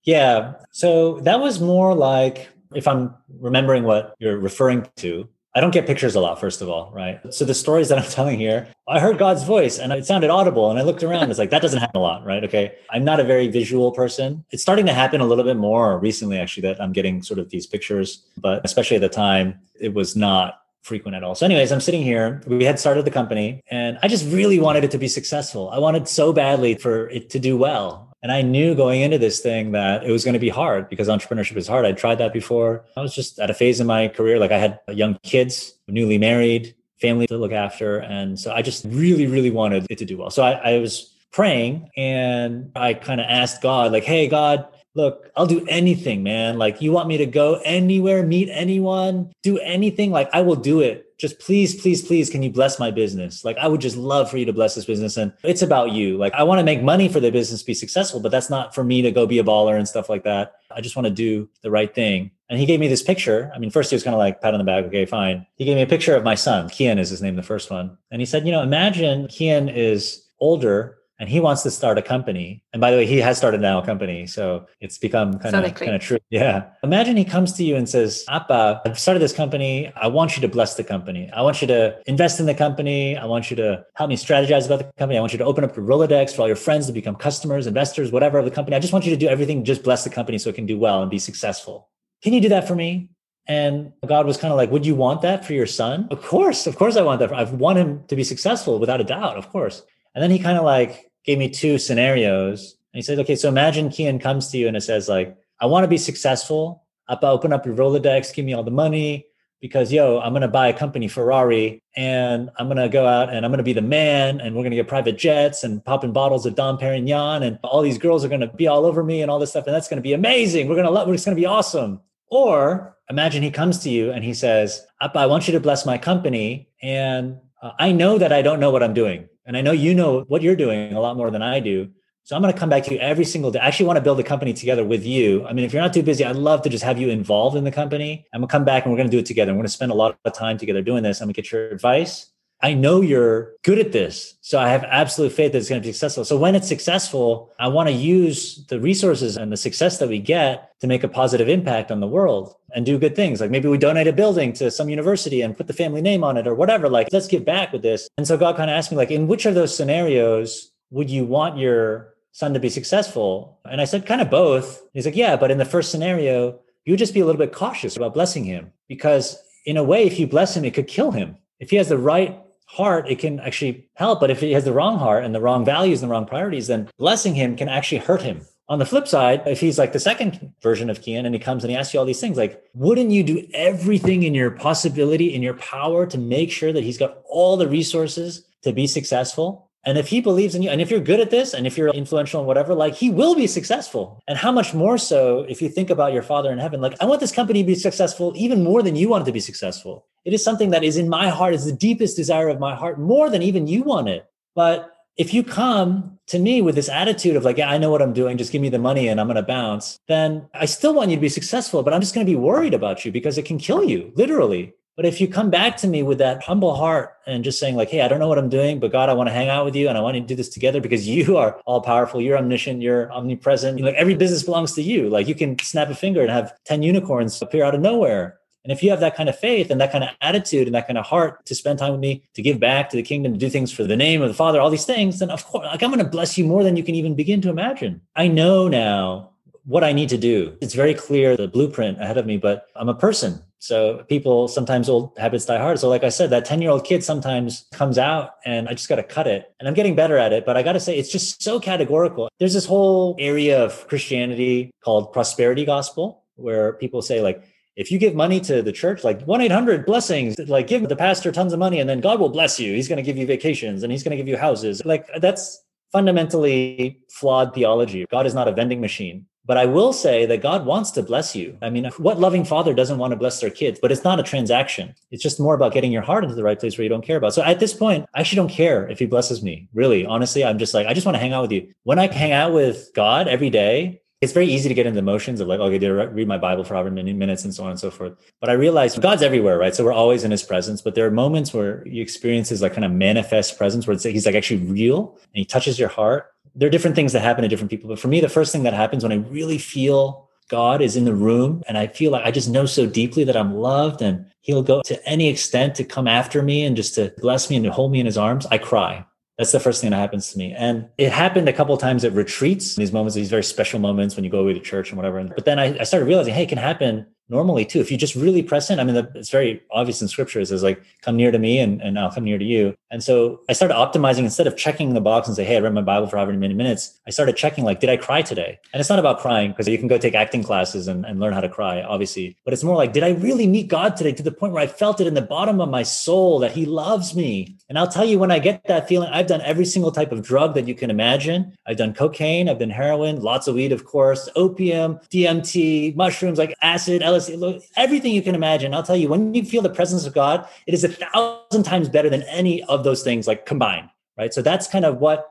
Yeah. So that was more like, if I'm remembering what you're referring to, I don't get pictures a lot, first of all, right? So the stories that I'm *laughs* telling here, I heard God's voice and it sounded audible. And I looked around, it's like, that doesn't happen a lot, right? Okay. I'm not a very visual person. It's starting to happen a little bit more recently, actually, that I'm getting sort of these pictures. But especially at the time, it was not frequent at all. So, anyways, I'm sitting here. We had started the company and I just really wanted it to be successful. I wanted so badly for it to do well. And I knew going into this thing that it was going to be hard because entrepreneurship is hard. I'd tried that before. I was just at a phase in my career, like I had young kids, newly married, family to look after. And so I just really, really wanted it to do well. So I, I was praying and I kind of asked God, like, hey, God, look, I'll do anything, man. Like, you want me to go anywhere, meet anyone, do anything? Like, I will do it. Just please, please, please, can you bless my business? Like, I would just love for you to bless this business. And it's about you. Like, I want to make money for the business, be successful, but that's not for me to go be a baller and stuff like that. I just want to do the right thing. And he gave me this picture. I mean, first he was kind of like pat on the back. Okay, fine. He gave me a picture of my son. Kian is his name, the first one. And he said, you know, imagine Kian is older and he wants to start a company. And by the way, he has started now a company, so it's become kind of kind of true. *laughs* Yeah. Imagine he comes to you and says, "Appa, I've started this company. I want you to bless the company. I want you to invest in the company. I want you to help me strategize about the company. I want you to open up your Rolodex for all your friends to become customers, investors, whatever of the company. I just want you to do everything, just bless the company so it can do well and be successful. Can you do that for me?" And God was kind of like, Would you want that for your son? Of course, of course, I want that. I want him to be successful without a doubt, of course. And then he kind of like gave me two scenarios. And he said, okay, so imagine Kian comes to you and says like, I want to be successful. Open up your Rolodex, give me all the money because yo, I'm gonna buy a company Ferrari and I'm gonna go out and I'm gonna be the man and we're gonna get private jets and popping bottles of Dom Perignon and all these girls are gonna be all over me and all this stuff and that's gonna be amazing. We're gonna love. It's gonna be awesome. Or imagine he comes to you and he says, I want you to bless my company and uh, I know that I don't know what I'm doing. And I know you know what you're doing a lot more than I do. So I'm going to come back to you every single day. I actually want to build a company together with you. I mean, if you're not too busy, I'd love to just have you involved in the company. I'm going to come back and we're going to do it together. We're going to spend a lot of time together doing this. I'm going to get your advice. I know you're good at this. So I have absolute faith that it's going to be successful. So when it's successful, I want to use the resources and the success that we get to make a positive impact on the world and do good things. Like maybe we donate a building to some university and put the family name on it or whatever. Like, let's give back with this. And so God kind of asked me, like, in which of those scenarios would you want your son to be successful? And I said, kind of both. He's like, yeah, but in the first scenario, you just be a little bit cautious about blessing him because in a way, if you bless him, it could kill him. If he has the right heart, it can actually help. But if he has the wrong heart and the wrong values and the wrong priorities, then blessing him can actually hurt him. On the flip side, if he's like the second version of Kian and he comes and he asks you all these things, like, wouldn't you do everything in your possibility, in your power to make sure that he's got all the resources to be successful? And if he believes in you, and if you're good at this, and if you're influential and whatever, like he will be successful. And how much more so if you think about your father in heaven? Like, I want this company to be successful even more than you want it to be successful. It is something that is in my heart, is the deepest desire of my heart, more than even you want it. But if you come to me with this attitude of like, yeah, I know what I'm doing, just give me the money and I'm going to bounce, then I still want you to be successful, but I'm just going to be worried about you because it can kill you, literally. But if you come back to me with that humble heart and just saying, like, hey, I don't know what I'm doing, but God, I want to hang out with you and I want to do this together because *laughs* you are all powerful, you're omniscient, you're omnipresent. You know, like every business belongs to you. Like you can snap a finger and have 10 unicorns appear out of nowhere. And if you have that kind of faith and that kind of attitude and that kind of heart to spend time with me, to give back to the kingdom, to do things for the name of the Father, all these things, then of course, like I'm going to bless you more than you can even begin to imagine. I know now what I need to do. It's very clear the blueprint ahead of me, but I'm a person. So people sometimes old habits die hard. So like I said, that 10 year old kid sometimes comes out and I just got to cut it. And I'm getting better at it, but I got to say it's just so categorical. There's this whole area of Christianity called prosperity gospel where people say like, if you give money to the church, like 1 800 blessings, like give the pastor tons of money and then God will bless you. He's going to give you vacations and he's going to give you houses. Like that's fundamentally flawed theology. God is not a vending machine. But I will say that God wants to bless you. I mean, what loving father doesn't want to bless their kids? But it's not a transaction. It's just more about getting your heart into the right place where you don't care about. So at this point, I actually don't care if he blesses me. Really, honestly, I'm just like, I just want to hang out with you. When I hang out with God every day, it's very easy to get into the emotions of like, okay, did I read my Bible for however many minutes and so on and so forth. But I realized God's everywhere, right? So we're always in his presence, but there are moments where you experience his like kind of manifest presence where he's like actually real and he touches your heart. There are different things that happen to different people. But for me, the first thing that happens when I really feel God is in the room and I feel like I just know so deeply that I'm loved and he'll go to any extent to come after me and just to bless me and to hold me in his arms, I cry. That's the first thing that happens to me. And it happened a couple times at retreats, these moments, these very special moments when you go away to church and whatever. But then I, I started realizing, hey, it can happen normally too. If you just really press in, I mean, it's very obvious in scripture. It says like, come near to me and, and I'll come near to you. And so I started optimizing instead of checking the box and say, Hey, I read my Bible for however many minutes. I started checking like, did I cry today? And it's not about crying because you can go take acting classes and, and learn how to cry, obviously. But it's more like, did I really meet God today to the point where I felt it in the bottom of my soul that he loves me? And I'll tell you, when I get that feeling, I've done every single type of drug that you can imagine. I've done cocaine, I've done heroin, lots of weed, of course, opium, DMT, mushrooms, like acid, every everything you can imagine. I'll tell you, when you feel the presence of God, it is a thousand times better than any of those things like combined, right? So that's kind of what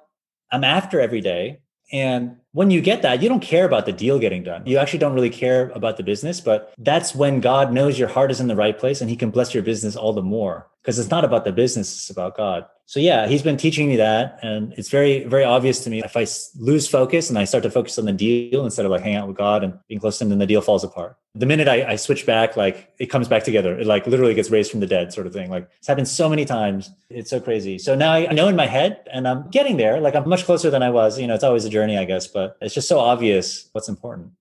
I'm after every day. And when you get that, you don't care about the deal getting done. You actually don't really care about the business, but that's when God knows your heart is in the right place and he can bless your business all the more because it's not about the business, it's about God so yeah, he's been teaching me that, and it's very, very obvious to me. If I lose focus and I start to focus on the deal instead of like hang out with God and being close to Him, then the deal falls apart. The minute I, I switch back, like it comes back together. It like literally gets raised from the dead, sort of thing. Like it's happened so many times. It's so crazy. So now I know in my head, and I'm getting there. Like I'm much closer than I was. You know, it's always a journey, I guess, but it's just so obvious what's important.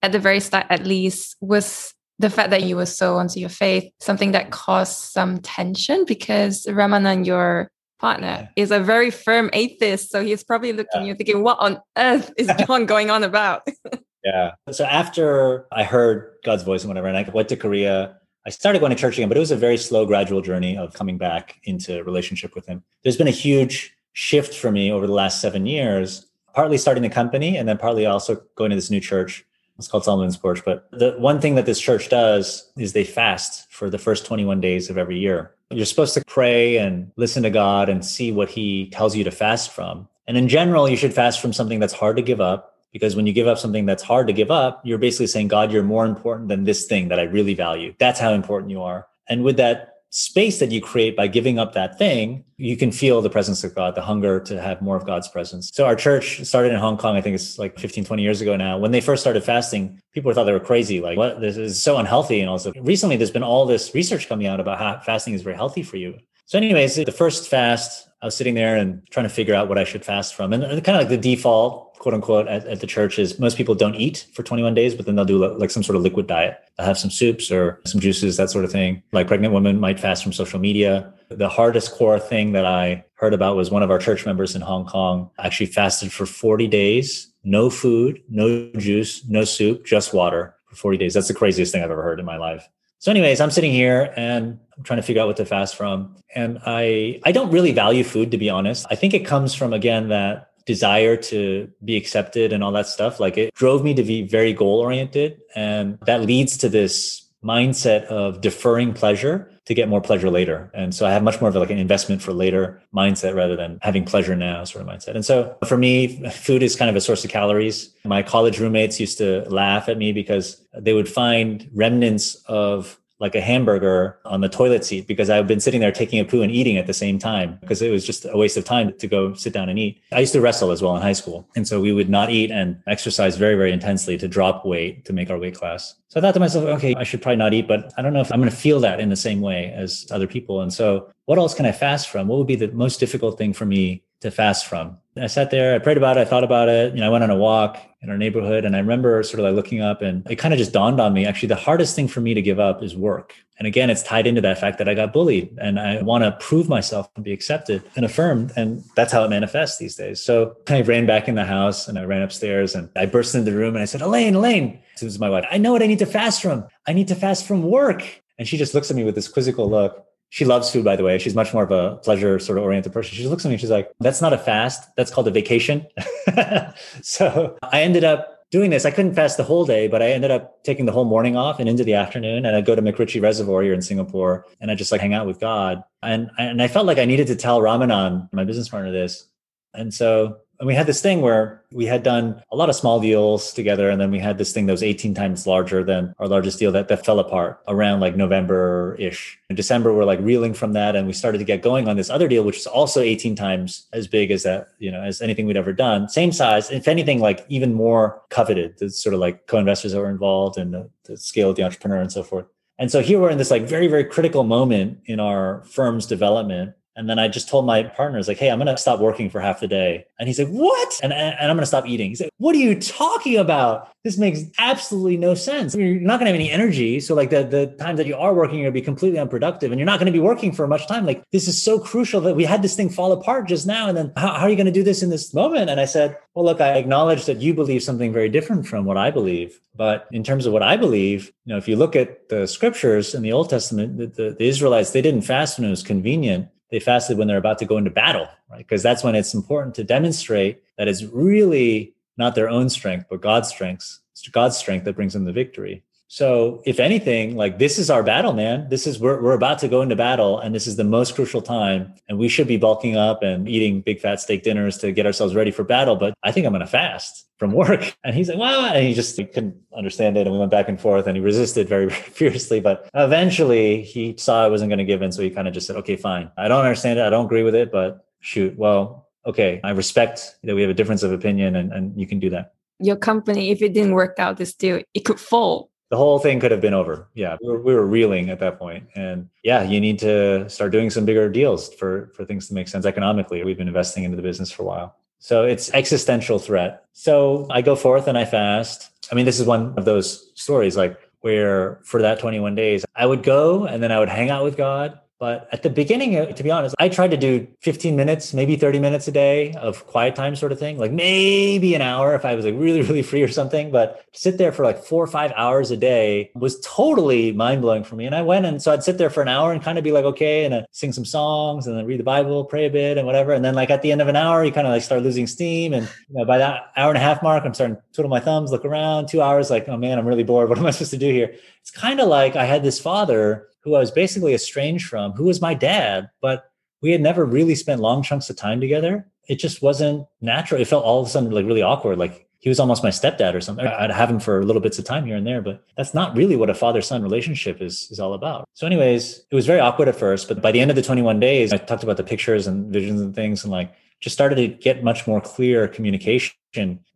At the very start, at least, was the fact that you were so onto your faith something that caused some tension because Ramanan, your partner, is a very firm atheist. So he's probably looking yeah. at you thinking, what on earth is *laughs* John going on about? *laughs* yeah. So after I heard God's voice and whatever, and I went to Korea, I started going to church again, but it was a very slow, gradual journey of coming back into relationship with him. There's been a huge shift for me over the last seven years, partly starting the company and then partly also going to this new church it's called Solomon's Porch. But the one thing that this church does is they fast for the first 21 days of every year. You're supposed to pray and listen to God and see what he tells you to fast from. And in general, you should fast from something that's hard to give up because when you give up something that's hard to give up, you're basically saying, God, you're more important than this thing that I really value. That's how important you are. And with that space that you create by giving up that thing, you can feel the presence of God, the hunger to have more of God's presence. So our church started in Hong Kong, I think it's like 15, 20 years ago now. When they first started fasting, people thought they were crazy. Like, what? This is so unhealthy. And also recently there's been all this research coming out about how fasting is very healthy for you. So anyways, the first fast, I was sitting there and trying to figure out what I should fast from. And kind of like the default, quote unquote, at, at the church is most people don't eat for 21 days, but then they'll do like some sort of liquid diet. They'll have some soups or some juices, that sort of thing. Like pregnant women might fast from social media. The hardest core thing that I heard about was one of our church members in Hong Kong actually fasted for 40 days, no food, no juice, no soup, just water for 40 days. That's the craziest thing I've ever heard in my life. So, anyways, I'm sitting here and I'm trying to figure out what to fast from. And I I don't really value food to be honest. I think it comes from again that desire to be accepted and all that stuff. Like it drove me to be very goal oriented. And that leads to this mindset of deferring pleasure to get more pleasure later. And so I have much more of like an investment for later mindset rather than having pleasure now sort of mindset. And so for me, food is kind of a source of calories. My college roommates used to laugh at me because they would find remnants of like a hamburger on the toilet seat because I've been sitting there taking a poo and eating at the same time because it was just a waste of time to go sit down and eat. I used to wrestle as well in high school. And so we would not eat and exercise very, very intensely to drop weight to make our weight class. So I thought to myself, okay, I should probably not eat, but I don't know if I'm going to feel that in the same way as other people. And so what else can I fast from? What would be the most difficult thing for me to fast from? I sat there, I prayed about it, I thought about it. You know, I went on a walk in our neighborhood and I remember sort of like looking up and it kind of just dawned on me actually the hardest thing for me to give up is work. And again, it's tied into that fact that I got bullied and I want to prove myself and be accepted and affirmed. And that's how it manifests these days. So I ran back in the house and I ran upstairs and I burst into the room and I said, Elaine, Elaine, this is my wife. I know what I need to fast from. I need to fast from work. And she just looks at me with this quizzical look she loves food, by the way. She's much more of a pleasure sort of oriented person. She looks at me. And she's like, that's not a fast. That's called a vacation. *laughs* so I ended up doing this. I couldn't fast the whole day, but I ended up taking the whole morning off and into the afternoon. And I'd go to MacRitchie Reservoir here in Singapore and I just like hang out with God. And, and I felt like I needed to tell Ramanan, my business partner, this. And so and we had this thing where we had done a lot of small deals together and then we had this thing that was 18 times larger than our largest deal that, that fell apart around like november-ish. In december we're like reeling from that and we started to get going on this other deal which is also 18 times as big as that you know as anything we'd ever done. Same size if anything like even more coveted the sort of like co-investors that were involved and the, the scale of the entrepreneur and so forth. And so here we're in this like very very critical moment in our firm's development and then I just told my partners, like, hey, I'm going to stop working for half the day. And he's like, what? And, and I'm going to stop eating. He's like, what are you talking about? This makes absolutely no sense. You're not going to have any energy. So, like, the, the times that you are working, you're going to be completely unproductive and you're not going to be working for much time. Like, this is so crucial that we had this thing fall apart just now. And then how, how are you going to do this in this moment? And I said, well, look, I acknowledge that you believe something very different from what I believe. But in terms of what I believe, you know, if you look at the scriptures in the Old Testament, the, the, the Israelites, they didn't fast when it was convenient they fasted when they're about to go into battle, right? Because that's when it's important to demonstrate that it's really not their own strength, but God's strength. It's God's strength that brings them the victory. So, if anything, like this is our battle, man. This is we're we're about to go into battle, and this is the most crucial time. And we should be bulking up and eating big fat steak dinners to get ourselves ready for battle. But I think I'm to fast from work. *laughs* And he's like, well, and he just he couldn't understand it. And we went back and forth, and he resisted very, *laughs* very fiercely. But eventually, he saw I wasn't going to give in, so he kind of just said, okay, fine. I don't understand it. I don't agree with it, but shoot, well, okay. I respect that we have a difference of opinion, and and you can do that. Your company, if it didn't work out this deal, it could fall the whole thing could have been over. Yeah, we were, we were reeling at that point, and yeah, you need to start doing some bigger deals for for things to make sense economically. We've been investing into the business for a while, so it's existential threat. So I go forth and I fast. I mean, this is one of those stories like where for that 21 days, I would go and then I would hang out with God but at the beginning, uh, to be honest, I tried to do 15 minutes, maybe 30 minutes a day of quiet time sort of thing, like maybe an hour if I was like *laughs* really, really free or something. But to sit there for like four or five hours a day was totally mind blowing for me. And I went and so I'd sit there for an hour and kind of be like, okay, and I'd sing some songs and then read the Bible, pray a bit and whatever. And then like at the end of an hour, you kind of like start losing steam. And you know, by that hour and a half mark, I'm starting to twiddle my thumbs, look around, two hours, like, oh man, I'm really bored. *laughs* What am I supposed to do here? It's kind of like I had this father who I was basically estranged from, who was my dad, but we had never really spent long chunks of time together. It just wasn't natural. It felt all of a sudden like really awkward. Like he was almost my stepdad or something. I'd have him for little bits of time here and there, but that's not really what a father son relationship is, is all about. So, anyways, it was very awkward at first, but by the end of the 21 days, I talked about the pictures and visions and things and like just started to get much more clear communication,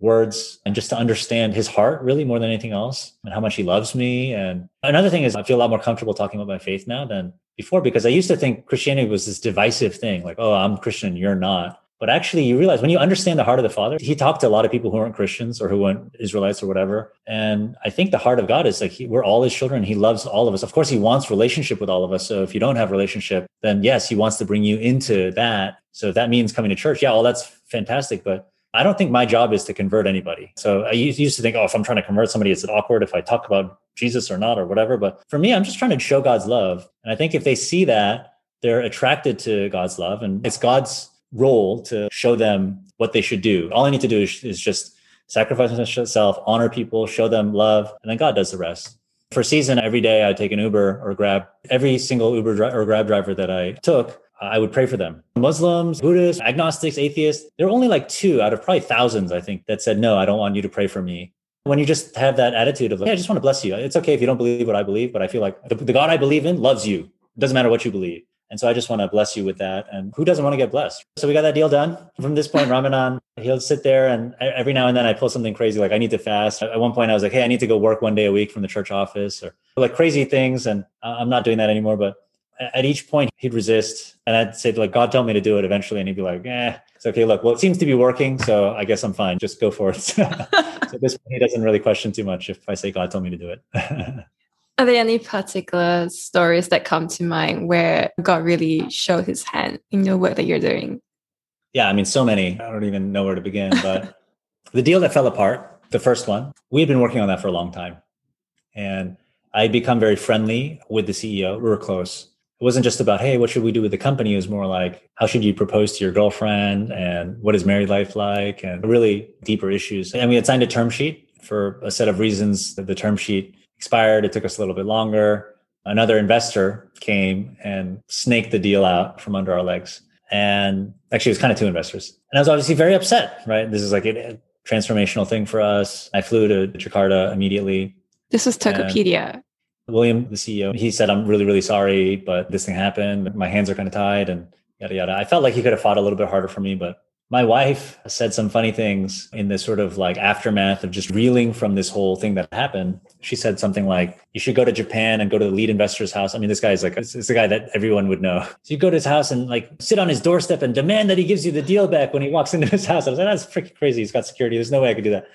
words, and just to understand his heart really more than anything else and how much he loves me. And another thing is, I feel a lot more comfortable talking about my faith now than before because I used to think Christianity was this divisive thing like, oh, I'm Christian, you're not. But actually, you realize when you understand the heart of the Father, he talked to a lot of people who weren't Christians or who weren't Israelites or whatever. And I think the heart of God is like he, we're all his children. He loves all of us. Of course, he wants relationship with all of us. So if you don't have relationship, then yes, he wants to bring you into that. So that means coming to church, yeah, well, that's fantastic. But I don't think my job is to convert anybody. So I used to think, oh, if I'm trying to convert somebody, is it awkward if I talk about Jesus or not or whatever? But for me, I'm just trying to show God's love. And I think if they see that, they're attracted to God's love and it's God's role to show them what they should do. All I need to do is, is just sacrifice myself, honor people, show them love, and then God does the rest. For season, every day I take an Uber or Grab. Every single Uber dri- or Grab driver that I took, I would pray for them. Muslims, Buddhists, agnostics, atheists, there are only like two out of probably thousands, I think, that said, no, I don't want you to pray for me. When you just have that attitude of like, hey, I just want to bless you. It's okay if you don't believe what I believe, but I feel like the, the God I believe in loves you. It doesn't matter what you believe. And so I just want to bless you with that. And who doesn't want to get blessed? So we got that deal done. From this point, Ramanan, he'll sit there and every now and then I pull something crazy like I need to fast. At one point, I was like, hey, I need to go work one day a week from the church office or like crazy things. And uh, I'm not doing that anymore. But at each point, he'd resist. And I'd say, like, God told me to do it eventually. And he'd be like, eh, it's okay. Look, well, it seems to be working. So I guess I'm fine. Just go for it. *laughs* so at this point, he doesn't really question too much if I say God told me to do it. *laughs* Are there any particular stories that come to mind where God really showed his hand in your work that you're doing? Yeah, I mean, so many. I don't even know where to begin. But *laughs* the deal that fell apart, the first one, we had been working on that for a long time. And I'd become very friendly with the CEO. We were close. It wasn't just about, hey, what should we do with the company? It was more like, how should you propose to your girlfriend? And what is married life like? And really deeper issues. And we had signed a term sheet for a set of reasons. that The term sheet expired. It took us a little bit longer. Another investor came and snaked the deal out from under our legs. And actually, it was kind of two investors. And I was obviously very upset, right? This is like a transformational thing for us. I flew to Jakarta immediately. This was Tokopedia. William, the CEO, he said, I'm really, really sorry, but this thing happened. My hands are kind of tied and yada, yada. I felt like he could have fought a little bit harder for me, but my wife said some funny things in this sort of like aftermath of just reeling from this whole thing that happened. She said something like, You should go to Japan and go to the lead investor's house. I mean, this guy is like, it's, it's a guy that everyone would know. *laughs* So you go to his house and like sit on his doorstep and demand that he gives you the deal back when he walks *laughs* into his house. I was like, That's freaking crazy. He's got security. There's no way I could do that.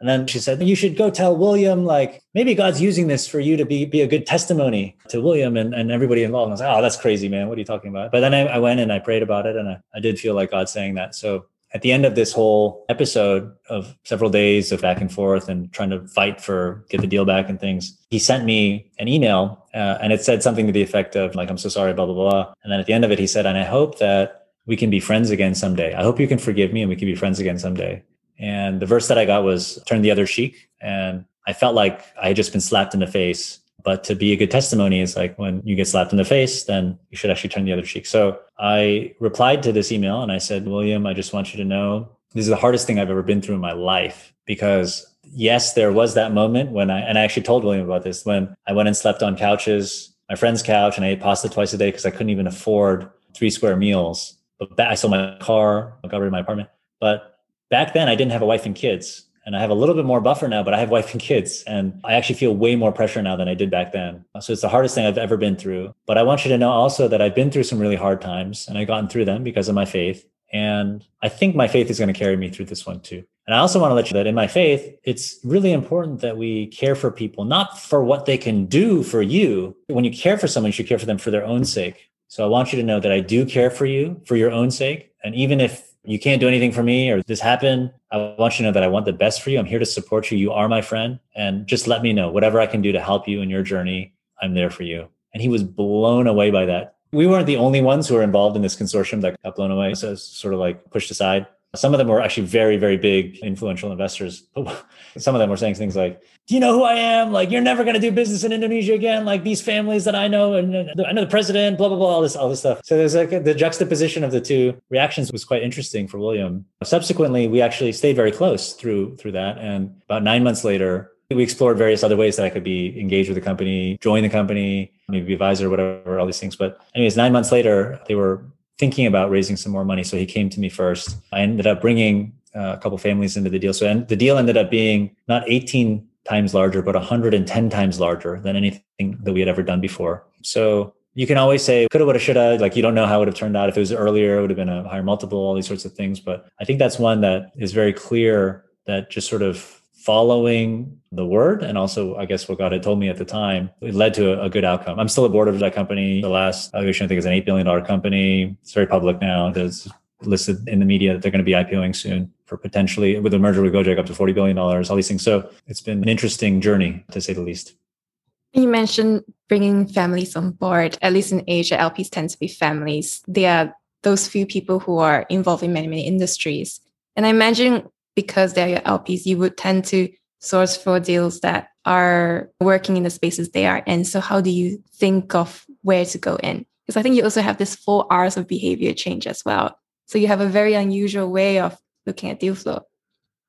And then she said, You should go tell William, like, maybe God's using this for you to be, be a good testimony to William and, and everybody involved. And I was like, Oh, that's crazy, man. What are you talking about? But then I, I went and I prayed about it and I, I did feel like God saying that. So at the end of this whole episode of several days of back and forth and trying to fight for get the deal back and things, he sent me an email uh, and it said something to the effect of like, I'm so sorry, blah, blah, blah. And then at the end of it, he said, and I hope that we can be friends again someday. I hope you can forgive me and we can be friends again someday. And the verse that I got was turn the other cheek. And I felt like I had just been slapped in the face. But to be a good testimony is like when you get slapped in the face, then you should actually turn the other cheek. So I replied to this email and I said, William, I just want you to know this is the hardest thing I've ever been through in my life because yes, there was that moment when I, and I actually told William about this when I went and slept on couches, my friend's couch, and I ate pasta twice a day because I couldn't even afford three square meals. But I sold my car, I got rid of my apartment. But back then I didn't have a wife and kids. And I have a little bit more buffer now, but I have wife and kids. And I actually feel way more pressure now than I did back then. So it's the hardest thing I've ever been through. But I want you to know also that I've been through some really hard times and I've gotten through them because of my faith. And I think my faith is going to carry me through this one too. And I also want to let you know that in my faith, it's really important that we care for people, not for what they can do for you. When you care for someone, you should care for them for their own sake. So I want you to know that I do care for you for your own sake. And even if you can't do anything for me or this happened. I want you to know that I want the best for you. I'm here to support you. You are my friend. And just let me know whatever I can do to help you in your journey. I'm there for you. And he was blown away by that. We weren't the only ones who were involved in this consortium that got blown away. So it's sort of like pushed aside. Some of them were actually very, very big influential investors. *laughs* Some of them were saying things like, do you know who I am? Like, you're never going to do business in Indonesia again. Like these families that I know, and I know the president, blah, blah, blah, all this, all this stuff. So there's like the juxtaposition of the two reactions was quite interesting for William. Subsequently, we actually stayed very close through, through that. And about nine months later, we explored various other ways that I could be engaged with the company, join the company, maybe be advisor, whatever, all these things. But anyways, nine months later, they were thinking about raising some more money. So he came to me first. I ended up bringing uh, a couple families into the deal. So the deal ended up being not 18 times larger, but 110 times larger than anything that we had ever done before. So you can always say coulda, woulda, shoulda. Like you don't know how it would have turned out. If it was earlier, it would have been a higher multiple, all these sorts of things. But I think that's one that is very clear that just sort of following the word and also i guess what god had told me at the time it led to a, a good outcome i'm still a board of that company the last valuation i think is an $8 billion company it's very public now it's listed in the media that they're going to be ipoing soon for potentially with a merger with Gojek up to $40 billion, all these things. So it's been an interesting journey to say the least. You mentioned bringing families on board. At least in Asia, LPs tend to be families. They are those few people who are involved in many, many industries. And I imagine because they're your LPs, you would tend to source for deals that are working in the spaces they are in. So how do you think of where to go in? Because I think you also have this four R's of behavior change as well. So you have a very unusual way of looking at deal flow.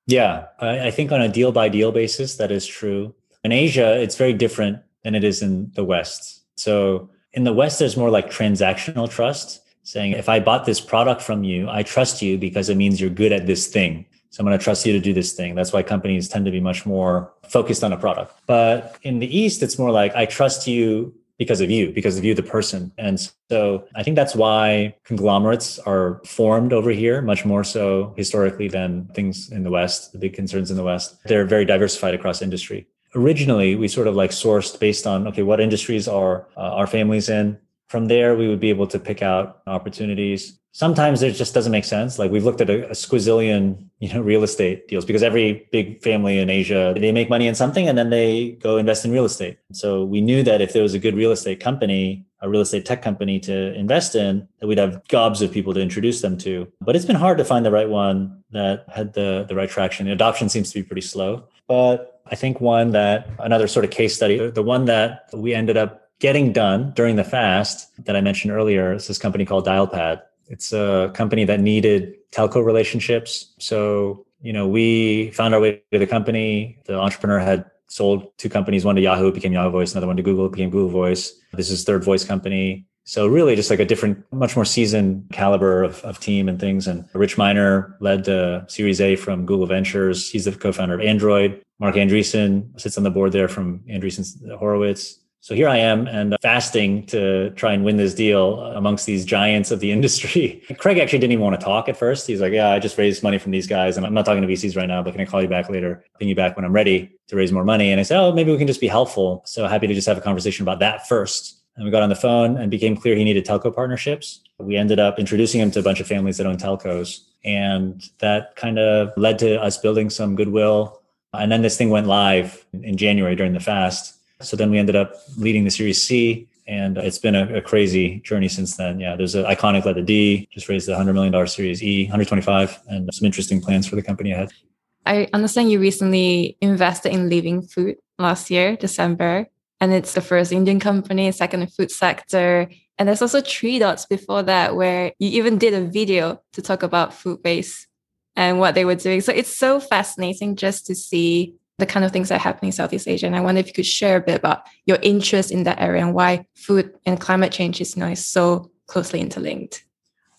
Yeah, I, I think on a deal by deal basis, that is true. In Asia, it's very different than it is in the West. So in the West, there's more like transactional trust, saying, if I bought this product from you, I trust you because it means you're good at this thing. So I'm going to trust you to do this thing. That's why companies tend to be much more focused on a product. But in the East, it's more like, I trust you because of you, because of you, the person. And so I think that's why conglomerates are formed over here, much more so historically than things in the West, the big concerns in the West. They're very diversified across industry. Originally, we sort of like sourced based on, okay, what industries are uh, our families in? From there, we would be able to pick out opportunities sometimes it just doesn't make sense. Like we've looked at a, a squizillion, you know, real estate deals because every big family in Asia, they make money in something and then they go invest in real estate. So we knew that if there was a good real estate company, a real estate tech company to invest in, that we'd have gobs of people to introduce them to. But it's been hard to find the right one that had the, the right traction. Adoption seems to be pretty slow. But I think one that another sort of case study, the one that we ended up getting done during the fast that I mentioned earlier is this company called Dialpad it's a company that needed telco relationships. So, you know, we found our way to the company. The entrepreneur had sold two companies, one to Yahoo, became Yahoo Voice, another one to Google, became Google Voice. This is third voice company. So really just like a different, much more seasoned caliber of, of team and things. And Rich Miner led the Series A from Google Ventures. He's the co-founder of Android. Marc Andreessen sits on the board there from Andreessen Horowitz. So here I am and uh, fasting to try and win this deal amongst these giants of the *laughs* industry. Craig actually didn't even want to talk at first. He's like, Yeah, I just raised money from these guys and I'm not talking to VCs right now, but can I call you back later? Ping you back when I'm ready to raise more money. And I said, Oh, maybe we can just be helpful. So happy to just have a conversation about that first. And we got on the phone and became clear he needed telco partnerships. We ended up introducing him to a bunch of families that own telcos. And that kind of led to us building some goodwill. And then this thing went live in January during the fast so then we ended up leading the Series C, and it's been a, a crazy journey since then. Yeah, there's an ICONIQ led the D, just raised a $100 million Series E, 125, and some interesting plans for the company ahead. I understand you recently invested in Living Food last year, December, and it's the first Indian company, second food sector. And there's also TreeDots before that, where you even did a video to talk about food waste and what they were doing. So it's so fascinating just to see the kind of things that happen in Southeast Asia. And I wonder if you could share a bit about your interest in that area and why food and climate change is, is so closely interlinked.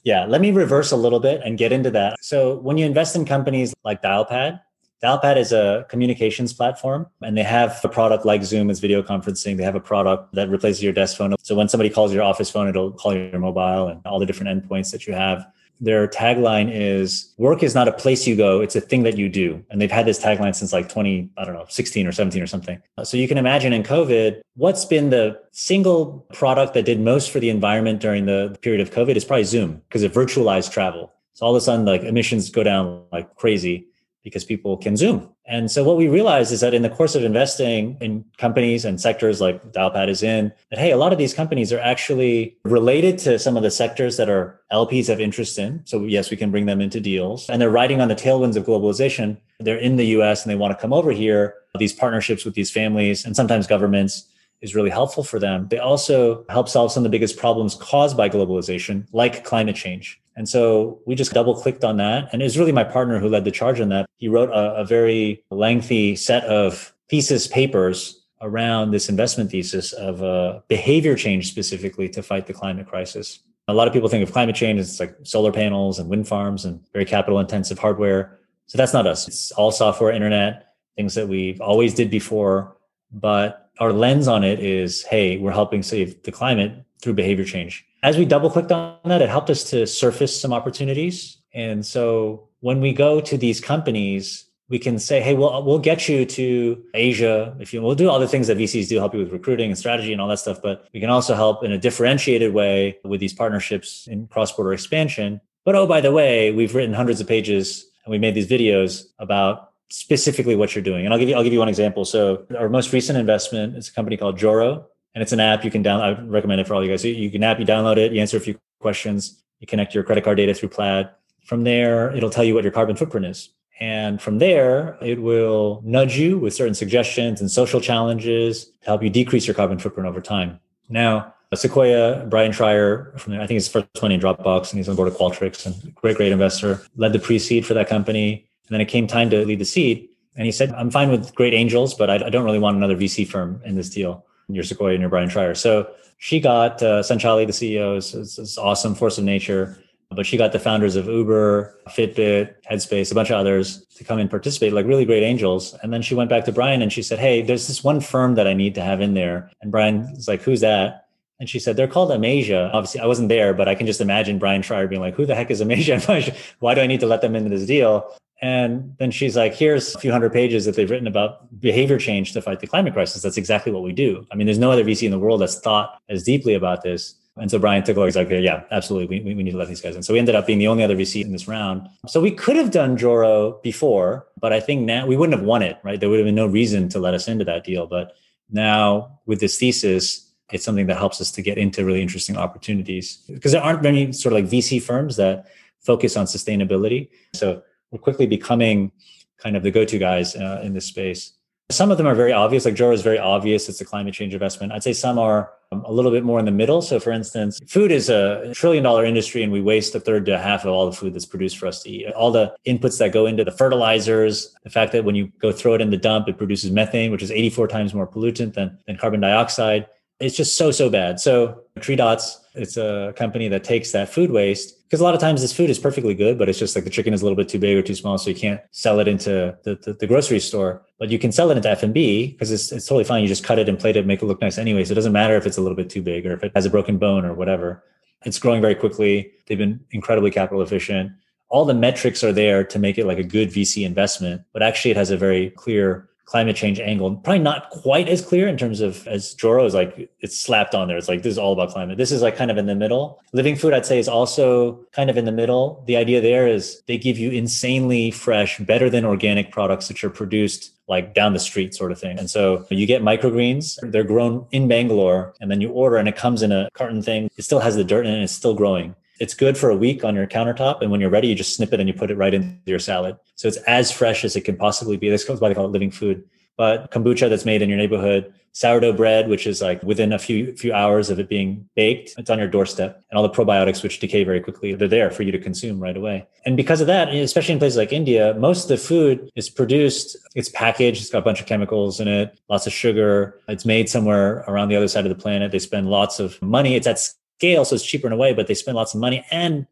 Yeah, let me reverse a little bit and get into that. So when you invest in companies like Dialpad, Dialpad is a communications platform and they have a product like Zoom is video conferencing. They have a product that replaces your desk phone. So when somebody calls your office phone, it'll call your mobile and all the different endpoints that you have their tagline is work is not a place you go it's a thing that you do. And they've had this tagline since like 20 i don't know 16 or 17 or something. So you can imagine in covid what's been the single product that did most for the environment during the period of covid is probably zoom because it virtualized travel. So all of a sudden like emissions go down like crazy because people can zoom. And so what we realized is that in the course of investing in companies and sectors like Dialpad is in, that hey, a lot of these companies are actually related to some of the sectors that our LPs have interest in. So yes, we can bring them into deals. And they're riding on the tailwinds of globalization. They're in the US and they want to come over here. These partnerships with these families and sometimes governments is really helpful for them. They also help solve some of the biggest problems caused by globalization, like climate change. And so we just double clicked on that. And it was really my partner who led the charge on that. He wrote a, a very lengthy set of thesis papers around this investment thesis of uh, behavior change specifically to fight the climate crisis. A lot of people think of climate change as like solar panels and wind farms and very capital intensive hardware. So that's not us. It's all software, internet, things that we've always did before. But our lens on it is hey we're helping save the climate through behavior change as we double clicked on that it helped us to surface some opportunities and so when we go to these companies we can say hey we'll, we'll get you to asia if you we'll do all the things that vcs do help you with recruiting and strategy and all that stuff but we can also help in a differentiated way with these partnerships in cross-border expansion but oh by the way we've written hundreds of pages and we made these videos about specifically what you're doing. And I'll give you I'll give you one example. So our most recent investment is a company called Joro, and it's an app you can download. I recommend it for all you guys. You, you can app, you download it, you answer a few questions, you connect your credit card data through Plaid. From there, it'll tell you what your carbon footprint is. And from there, it will nudge you with certain suggestions and social challenges to help you decrease your carbon footprint over time. Now, Sequoia, Bryan Schreier, from there, I think he's first one in Dropbox and he's on board of Qualtrics and great, great investor, led the pre-seed for that company. And then it came time to lead the seed. And he said, I'm fine with great angels, but I, I don't really want another VC firm in this deal. Your Sequoia and your Bryan Schreier. So she got uh, Sanchali, the CEO, is, is, is awesome force of nature. But she got the founders of Uber, Fitbit, Headspace, a bunch of others to come and participate, like really great angels. And then she went back to Bryan and she said, Hey, there's this one firm that I need to have in there. And Bryan was like, Who's that? And she said, they're called Amasia. Obviously, I wasn't there, but I can just imagine Bryan Schreier being like, who the heck is Amasia? *laughs* Why do I need to let them into this deal? And then she's like, here's a few hundred pages that they've written about behavior change to fight the climate crisis. That's exactly what we do. I mean, there's no other VC in the world that's thought as deeply about this. And so Bryan took a look. Like, yeah, absolutely. We, we need to let these guys in. So we ended up being the only other VC in this round. So we could have done Joro before, but I think now we wouldn't have won it, right? There would have been no reason to let us into that deal. But now with this thesis, it's something that helps us to get into really interesting opportunities because there aren't many sort of like VC firms that focus on sustainability. So quickly becoming kind of the go-to guys uh, in this space. Some of them are very obvious, like Joro is very obvious. It's a climate change investment. I'd say some are um, a little bit more in the middle. So, for instance, food is a trillion dollar industry, and we waste a third to a half of all the food that's produced for us to eat. All the inputs that go into the fertilizers, the fact that when you go throw it in the dump, it produces methane, which is 84 times more pollutant than, than carbon dioxide. It's just so, so bad. So, TreeDots, it's a company that takes that food waste because a lot of times this food is perfectly good, but it's just like the chicken is a little bit too big or too small, so you can't sell it into the, the, the grocery store. But you can sell it into F and B because it's it's totally fine. You just cut it and plate it, make it look nice anyway. So it doesn't matter if it's a little bit too big or if it has a broken bone or whatever. It's growing very quickly. They've been incredibly capital efficient. All the metrics are there to make it like a good VC investment, but actually it has a very clear climate change angle. Probably not quite as clear in terms of as Joro is like it's slapped on there. It's like this is all about climate. This is like kind of in the middle. Living food, I'd say, is also kind of in the middle. The idea there is they give you insanely fresh, better than organic products that are produced like down the street sort of thing. And so you get microgreens, they're grown in Bangalore, and then you order and it comes in a carton thing. It still has the dirt in it, it's still growing. It's good for a week on your countertop. And when you're ready, you just snip it and you put it right into your salad. So it's as fresh as it can possibly be. This is why they call it living food. But kombucha that's made in your neighborhood, sourdough bread, which is like within a few few hours of it being baked, it's on your doorstep. And all the probiotics, which decay very quickly, they're there for you to consume right away. And because of that, especially in places like India, most of the food is produced, it's packaged, it's got a bunch of chemicals in it, lots of sugar. It's made somewhere around the other side of the planet. They spend lots of money. It's at scale, so it's cheaper in a way, but they spend lots of money and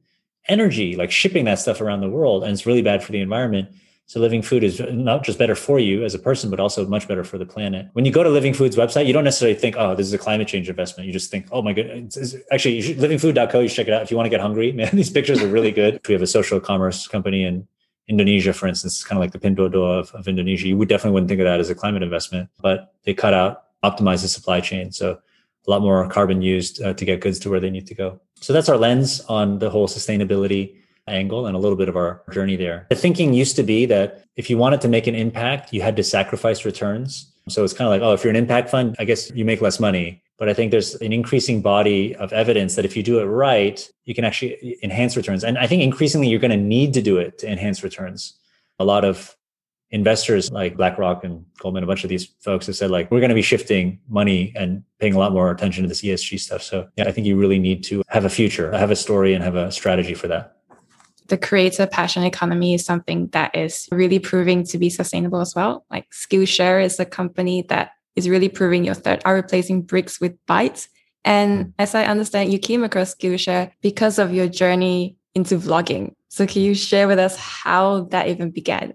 energy, like shipping that stuff around the world. And it's really bad for the environment. So living food is not just better for you as a person, but also much better for the planet. When you go to Living Food's website, you don't necessarily think, oh, this is a climate change investment. You just think, oh my goodness. Actually, livingfood.co, you should check it out. If you want to get hungry, *laughs* man, these pictures are really good. We have a social commerce company in Indonesia, for instance, it's kind of like the Pinduoduo of, of Indonesia. You would definitely wouldn't think of that as a climate investment, but they cut out, optimize the supply chain. So a lot more carbon used uh, to get goods to where they need to go. So that's our lens on the whole sustainability angle and a little bit of our journey there. The thinking used to be that if you wanted to make an impact, you had to sacrifice returns. So it's kind of like, oh, if you're an impact fund, I guess you make less money. But I think there's an increasing body of evidence that if you do it right, you can actually enhance returns. And I think increasingly you're going to need to do it to enhance returns. A lot of investors like BlackRock and Goldman, a bunch of these folks have said like, we're going to be shifting money and paying a lot more attention to this ESG stuff. So yeah, I think you really need to have a future, have a story and have a strategy for that. The creator passion economy is something that is really proving to be sustainable as well. Like Skillshare is a company that is really proving your third are replacing bricks with bytes. And hmm. as I understand, you came across Skillshare because of your journey into vlogging. So can you share with us how that even began?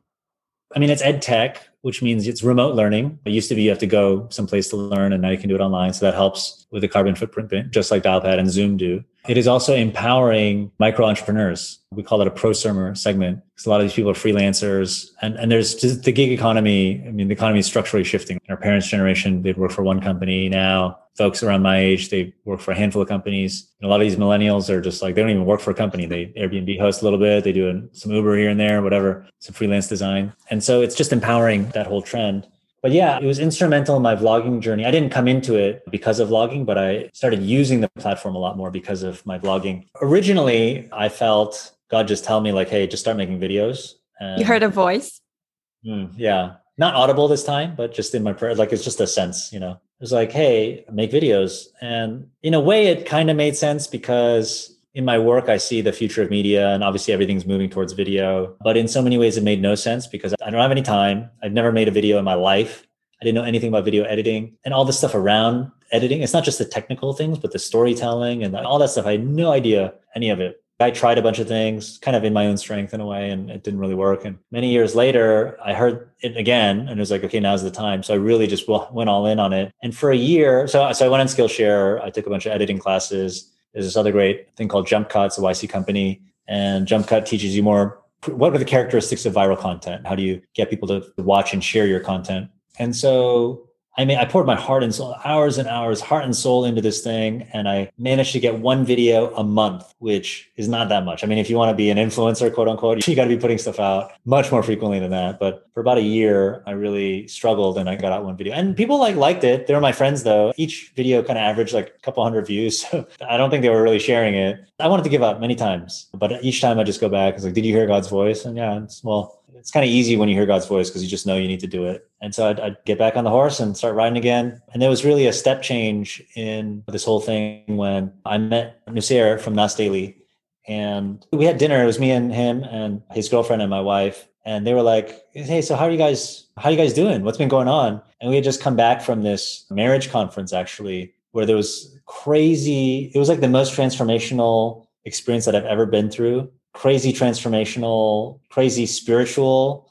I mean, it's ed tech, which means it's remote learning. It used to be you have to go someplace to learn, and now you can do it online. So that helps with the carbon footprint, just like Dialpad and Zoom do. It is also empowering micro entrepreneurs. We call it a prosumer segment because a lot of these people are freelancers and, and there's just the gig economy. I mean, the economy is structurally shifting. In our parents' generation, they'd work for one company. Now, folks around my age, they work for a handful of companies. And a lot of these millennials are just like, they don't even work for a company. They Airbnb host a little bit. They do some Uber here and there, whatever, some freelance design. And so it's just empowering that whole trend. But yeah, it was instrumental in my vlogging journey. I didn't come into it because of vlogging, but I started using the platform a lot more because of my vlogging. Originally, I felt God just tell me like, "Hey, just start making videos." And, you heard a voice. Mm, yeah, not audible this time, but just in my prayer, like it's just a sense, you know. It was like, "Hey, make videos," and in a way, it kind of made sense because in my work, I see the future of media and obviously everything's moving towards video. But in so many ways, it made no sense because I don't have any time. I've never made a video in my life. I didn't know anything about video editing and all the stuff around editing. It's not just the technical things, but the storytelling and all that stuff. I had no idea any of it. I tried a bunch of things kind of in my own strength in a way, and it didn't really work. And many years later, I heard it again and it was like, okay, now's the time. So I really just went all in on it. And for a year, so, so I went on Skillshare. I took a bunch of editing classes there's this other great thing called Jump Cut, It's a YC company, and Jump Cut teaches you more. What are the characteristics of viral content? How do you get people to watch and share your content? And so I mean, I poured my heart and soul, hours and hours, heart and soul into this thing. And I managed to get one video a month, which is not that much. I mean, if you want to be an influencer, quote unquote, *laughs* you got to be putting stuff out much more frequently than that. But for about a year, I really struggled and I got out one video. And people like liked it. They were my friends though. Each video kind of averaged like a couple hundred views. *laughs* So I don't think they were really sharing it. I wanted to give up many times, but each time I just go back, it's like, did you hear God's voice? And yeah, it's well, it's kind of easy when you hear God's voice because you just know you need to do it. And so I'd, I'd, get back on the horse and start riding again. And there was really a step change in this whole thing when I met Nuseir from Nas Daily. And we had dinner. It was me and him and his girlfriend and my wife. And they were like, Hey, so how are you guys, how are you guys doing? What's been going on? And we had just come back from this marriage conference actually, where there was crazy, it was like the most transformational experience that I've ever been through crazy transformational, crazy spiritual.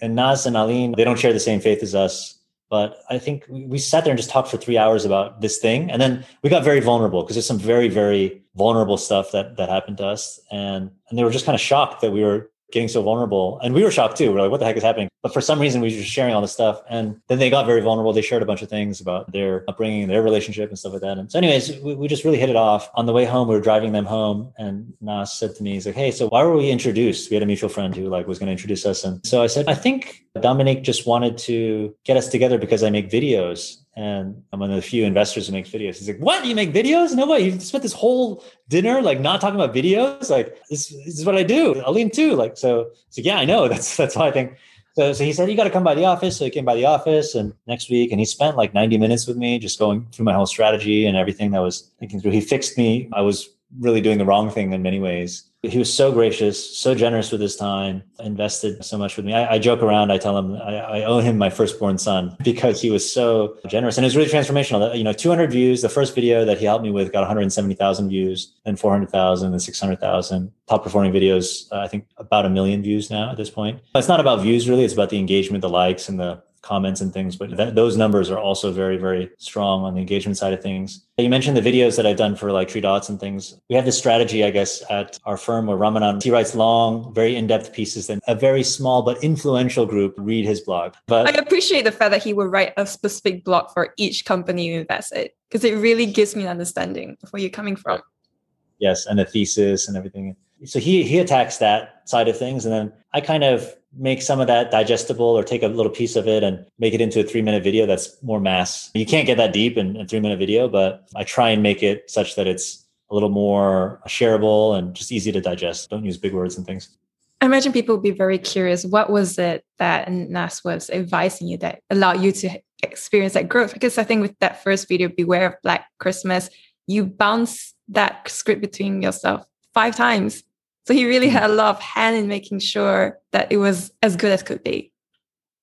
And Nas and Alyne, they don't share the same faith as us. But I think we sat there and just talked for three hours about this thing. And then we got very vulnerable because there's some very, very vulnerable stuff that that happened to us. And and they were just kind of shocked that we were getting so vulnerable. And we were shocked too. We're like, what the heck is happening? But for some reason, we were just sharing all this stuff. And then they got very vulnerable. They shared a bunch of things about their upbringing, their relationship, and stuff like that. And so, anyways, we, we just really hit it off. On the way home, we were driving them home. And Nas said to me, he's like, hey, so why were we introduced? We had a mutual friend who like was going to introduce us. And so I said, I think Dominic just wanted to get us together because I make videos and I'm one of the few investors who makes videos. He's like, "What? You make videos? No way! You spent this whole dinner like not talking about videos. Like this, this is what I do. Alyne too. Like so. Like, yeah, I know. *laughs* That's that's why I think." So, so he said, "You got to come by the office." So he came by the office, and next week, and he spent like 90 minutes with me, just going through my whole strategy and everything that was thinking through. He fixed me. I was really doing the wrong thing in many ways. He was so gracious, so generous with his time, invested so much with me. I, I joke around. I tell him I, I, owe him my firstborn son *laughs* because he was so generous, and it was really transformational. You know, 200 views. The first video that he helped me with got 170,000 views, then 400,000, then 600,000. Top performing videos, uh, I think about a million views now at this point. It's not about views really; it's about the engagement, the likes, and the comments and things, but that, those numbers are also very, very strong on the engagement side of things. You mentioned the videos that I've done for like TreeDots and things. We have this strategy, I guess, at our firm where Ramanan, he writes long, very in-depth pieces, and a very small but influential group read his blog. But I appreciate the fact that he will write a specific blog for each company you invest in, because it really gives me an understanding of where you're coming from. Yes, and a thesis and everything. So he he attacks that side of things, and then I kind of make some of that digestible or take a little piece of it and make it into a three minute video that's more mass. You can't get that deep in a three minute video, but I try and make it such that it's a little more shareable and just easy to digest. Don't use big words and things. I imagine people would be very curious. What was it that Nas was advising you that allowed you to experience that growth? Because I think with that first video, Beware of Black Christmas, you bounce that script between yourself five times. So he really hmm. had a lot of hand in making sure that it was as good as could be.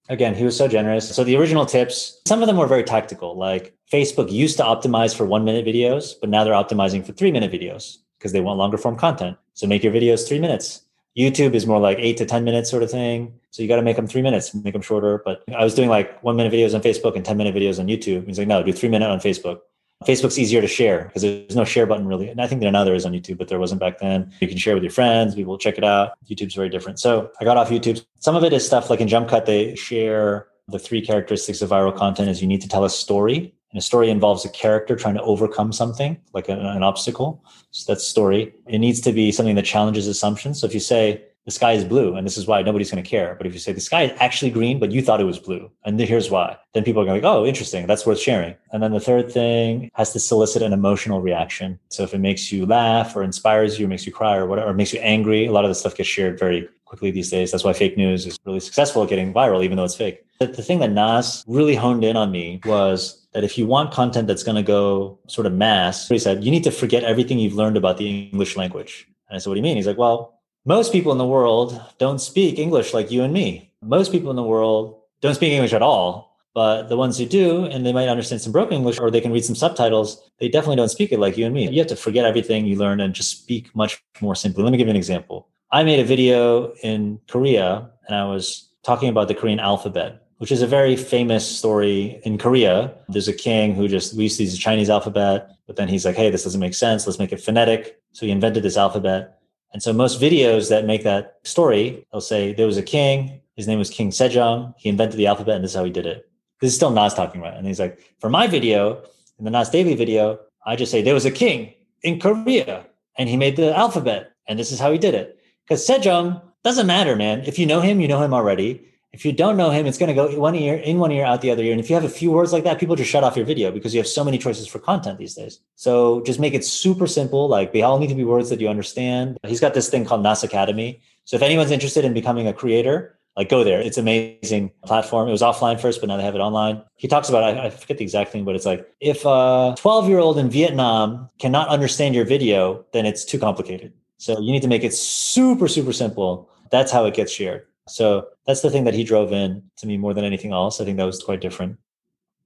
Again, he was so generous. So the original tips, some of them were very tactical. Like Facebook used to optimize for one minute videos, but now they're optimizing for three minute videos because they want longer form content. So make your videos three minutes. YouTube is more like eight to 10 minutes sort of thing. So you got to make them three minutes, make them shorter. But I was doing like one minute videos on Facebook and 10 minute videos on YouTube. He's like, no, do three minute on Facebook. Facebook's easier to share because there's no share button really. And I think there now there is on YouTube, but there wasn't back then. You can share with your friends, people check it out. YouTube's very different. So I got off YouTube. Some of it is stuff like in Jump Cut, they share the three characteristics of viral content is you need to tell a story. And a story involves a character trying to overcome something, like an, an obstacle. So that's story. It needs to be something that challenges assumptions. So if you say, the sky is blue and this is why nobody's going to care. But if you say the sky is actually green, but you thought it was blue and here's why, then people are going to go, oh, interesting. That's worth sharing. And then the third thing has to solicit an emotional reaction. So if it makes you laugh or inspires you, or makes you cry or whatever, or makes you angry, a lot of the stuff gets shared very quickly these days. That's why fake news is really successful at getting viral, even though it's fake. The, the thing that Nas really honed in on me was that if you want content that's going to go sort of mass, he said, you need to forget everything you've learned about the English language. And I said, what do you mean? He's like, well, most people in the world don't speak English like you and me. Most people in the world don't speak English at all. But the ones who do, and they might understand some broken English or they can read some subtitles, they definitely don't speak it like you and me. You have to forget everything you learn and just speak much more simply. Let me give you an example. I made a video in Korea and I was talking about the Korean alphabet, which is a very famous story in Korea. There's a king who just, we used to use the Chinese alphabet, but then he's like, hey, this doesn't make sense. Let's make it phonetic. So he invented this alphabet. And so most videos that make that story, they'll say there was a king, his name was King Sejong. He invented the alphabet and this is how he did it. This is still Nas talking about. It. And he's like, for my video, in the Nas Daily video, I just say there was a king in Korea and he made the alphabet and this is how he did it. Because Sejong doesn't matter, man. If you know him, you know him already. If you don't know him, it's going to go one ear in one ear, out the other ear. And if you have a few words like that, people just shut off your video because you have so many choices for content these days. So just make it super simple. Like they all need to be words that you understand. He's got this thing called Nas Academy. So if anyone's interested in becoming a creator, like go there. It's amazing platform. It was offline first, but now they have it online. He talks about, I, I forget the exact thing, but it's like if a 12 year old in Vietnam cannot understand your video, then it's too complicated. So you need to make it super, super simple. That's how it gets shared. So that's the thing that he drove in to me more than anything else. I think that was quite different.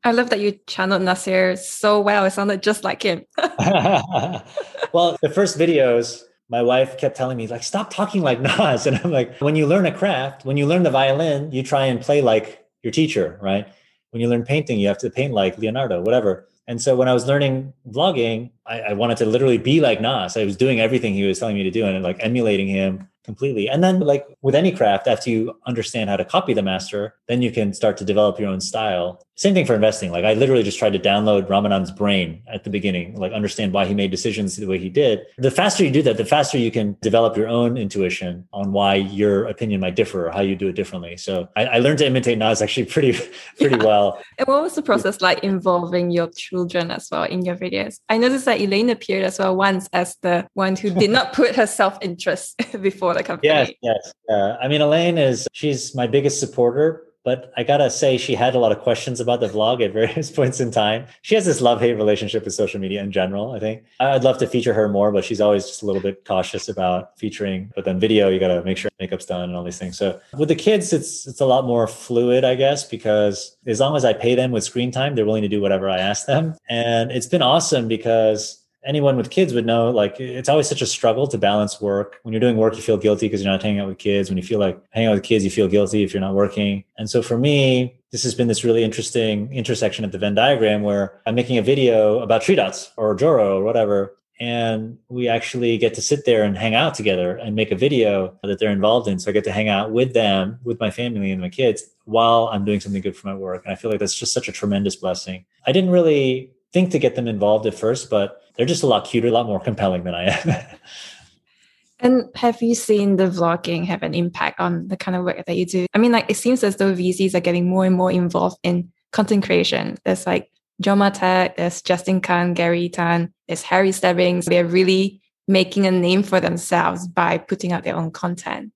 I love that you channeled Nuseir so well. It sounded just like him. *laughs* well, the first videos, my wife kept telling me, like, stop talking like Nas. *laughs* And I'm like, when you learn a craft, when you learn the violin, you try and play like your teacher, right? When you learn painting, you have to paint like Leonardo, whatever. And so when I was learning vlogging, I, I wanted to literally be like Nas. I was doing everything he was telling me to do and like emulating him completely. And then, like with any craft, after you understand how to copy the master, then you can start to develop your own style. Same thing for investing. Like I literally just tried to download Ramanan's brain at the beginning, like understand why he made decisions the way he did. The faster you do that, the faster you can develop your own intuition on why your opinion might differ or how you do it differently. So I, I learned to imitate Nas actually pretty, *laughs* pretty yeah. well. And what was the process like involving your children as well in your videos? I noticed that Elaine appeared as well once as the one who did not put her self-interest *laughs* before the company. Yes, yes. Uh, I mean, Elaine is, she's my biggest supporter but I gotta say, she had a lot of questions about the vlog at *laughs* various points in time. She has this love hate relationship with social media in general. I think I'd love to feature her more, but she's always just a little bit cautious about featuring. But then video, you gotta make sure makeup's done and all these things. So with the kids, it's it's a lot more fluid, I guess, because as long as I pay them with screen time, they're willing to do whatever I ask them, and it's been awesome because anyone with kids would know like it's always such a struggle to balance work. When you're doing work you feel guilty because you're not hanging out with kids. When you feel like hanging out with kids you feel guilty if you're not working. And so for me this has been this really interesting intersection at the venn diagram where i'm making a video about TreeDots or joro or whatever and we actually get to sit there and hang out together and make a video that they're involved in. So i get to hang out with them with my family and my kids while i'm doing something good for my work. And i feel like that's just such a tremendous blessing. I didn't really think to get them involved at first but they're just a lot cuter, a lot more compelling than I am. *laughs* And have you seen the vlogging have an impact on the kind of work that you do? I mean, like it seems as though VCs are getting more and more involved in content creation. There's like John Martek, there's Justin Kan, Garry Tan, there's Harry Stebbings. They're really making a name for themselves by putting out their own content.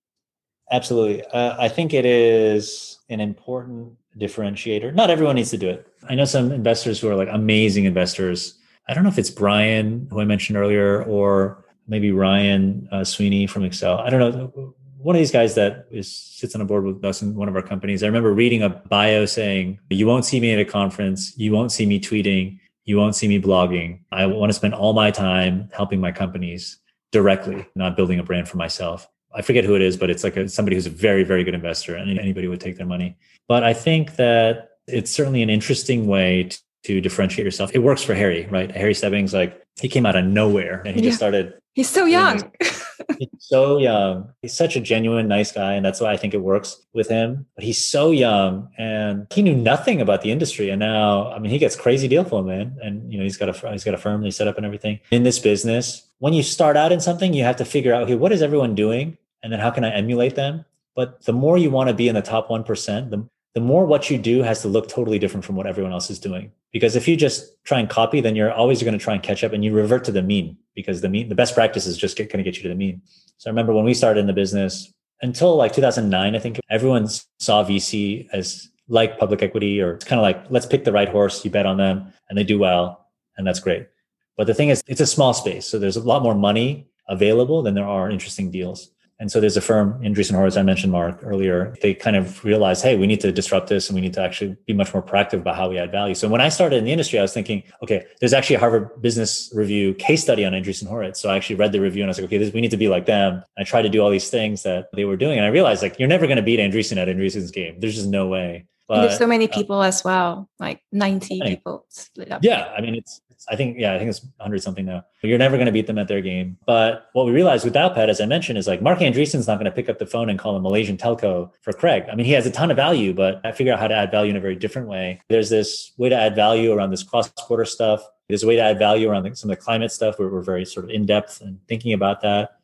Absolutely. Uh, I think it is an important differentiator. Not everyone needs to do it. I know some investors who are like amazing investors. I don't know if it's Bryan, who I mentioned earlier, or maybe Ryan uh, Sweeney from Accel. I don't know. One of these guys that is sits on a board with us in one of our companies. I remember reading a bio saying, "You won't see me at a conference. You won't see me tweeting. You won't see me blogging. I want to spend all my time helping my companies directly, not building a brand for myself." I forget who it is, but it's like a, somebody who's a very, very good investor, and anybody would take their money. But I think that it's certainly an interesting way to, to differentiate yourself. It works for Harry, right? Harry Stebbings, like he came out of nowhere and he yeah. just started He's so young. he's so young. He's such a genuine, nice guy. And that's why I think it works with him. But he's so young and he knew nothing about the industry. And now, I mean, he gets crazy deal flow, man. And, you know, he's got a, he's got a firm, they set up and everything in this business. When you start out in something, you have to figure out, okay, what is everyone doing? And then how can I emulate them? But the more you want to be in the top 1%, the, the more what you do has to look totally different from what everyone else is doing. Because if you just try and copy, then you're always going to try and catch up and you revert to the mean because the mean, the best practice is just going to get you to the mean. So I remember when we started in the business until like 2009, I think everyone saw VC as like public equity or it's kind of like, let's pick the right horse. You bet on them and they do well. And that's great. But the thing is, it's a small space. So there's a lot more money available than there are interesting deals. And so there's a firm in Andreessen Horowitz, I mentioned Marc earlier. They kind of realized, hey, we need to disrupt this and we need to actually be much more proactive about how we add value. So when I started in the industry, I was thinking, okay, there's actually a Harvard Business Review case study on Andreessen Horowitz. So I actually read the review and I was like, okay, this, we need to be like them. I tried to do all these things that they were doing. And I realized like, you're never going to beat Andreessen at Andreessen's game. There's just no way. But, there's so many uh, people uh, as well, like 90 people split up. Yeah. I mean, it's, I think, yeah, I think it's 100 something now. You're never going to beat them at their game. But what we realized with Dialpad, as I mentioned, is like Marc Andreessen's not going to pick up the phone and call a Malaysian telco for Craig. I mean, he has a ton of value, but I figure out how to add value in a very different way. There's this way to add value around this cross border stuff. There's a way to add value around the, some of the climate stuff we're very sort of in depth and thinking about that.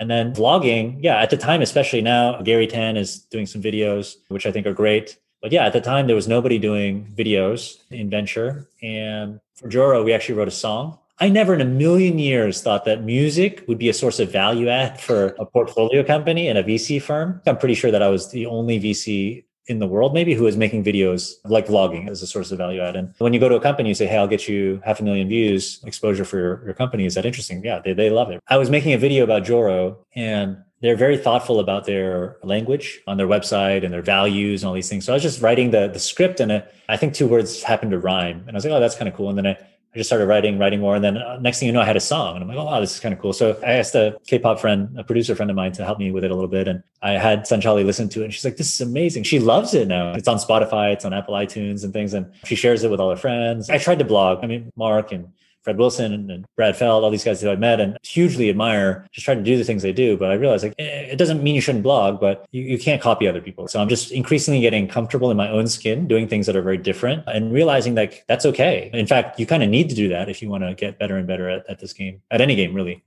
And then vlogging, yeah, at the time, especially now, Garry Tan is doing some videos, which I think are great. But yeah, at the time, there was nobody doing videos in venture. And for Joro, we actually wrote a song. I never in a million years thought that music would be a source of value add for a portfolio company and a VC firm. I'm pretty sure that I was the only VC in the world maybe who is making videos like vlogging as a source of value add. And when you go to a company, you say, Hey, I'll get you half a million views exposure for your, your company. Is that interesting? Yeah, they, they love it. I was making a video about Joro and they're very thoughtful about their language on their website and their values and all these things. So I was just writing the the script and it, I think two words happened to rhyme. And I was like, oh, that's kind of cool. And then I, I just started writing, writing more. And then uh, next thing you know, I had a song and I'm like, oh, wow, this is kind of cool. So I asked a K-pop friend, a producer friend of mine to help me with it a little bit. And I had Sanchali listen to it and she's like, this is amazing. She loves it now. It's on Spotify, it's on Apple iTunes and things. And she shares it with all her friends. I tried to blog. I mean, Marc and Fred Wilson and Brad Feld, all these guys that I met and hugely admire, just trying to do the things they do. But I realized like eh, it doesn't mean you shouldn't blog, but you, you can't copy other people. So I'm just increasingly getting comfortable in my own skin, doing things that are very different and realizing like that's okay. In fact, you kind of need to do that if you want to get better and better at, at this game, at any game, really.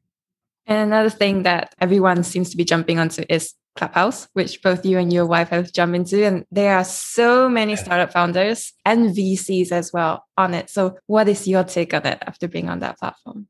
And another thing that everyone seems to be jumping onto is Clubhouse, which both you and your wife have jumped into. And there are so many startup founders and VCs as well on it. So, what is your take on it after being on that platform?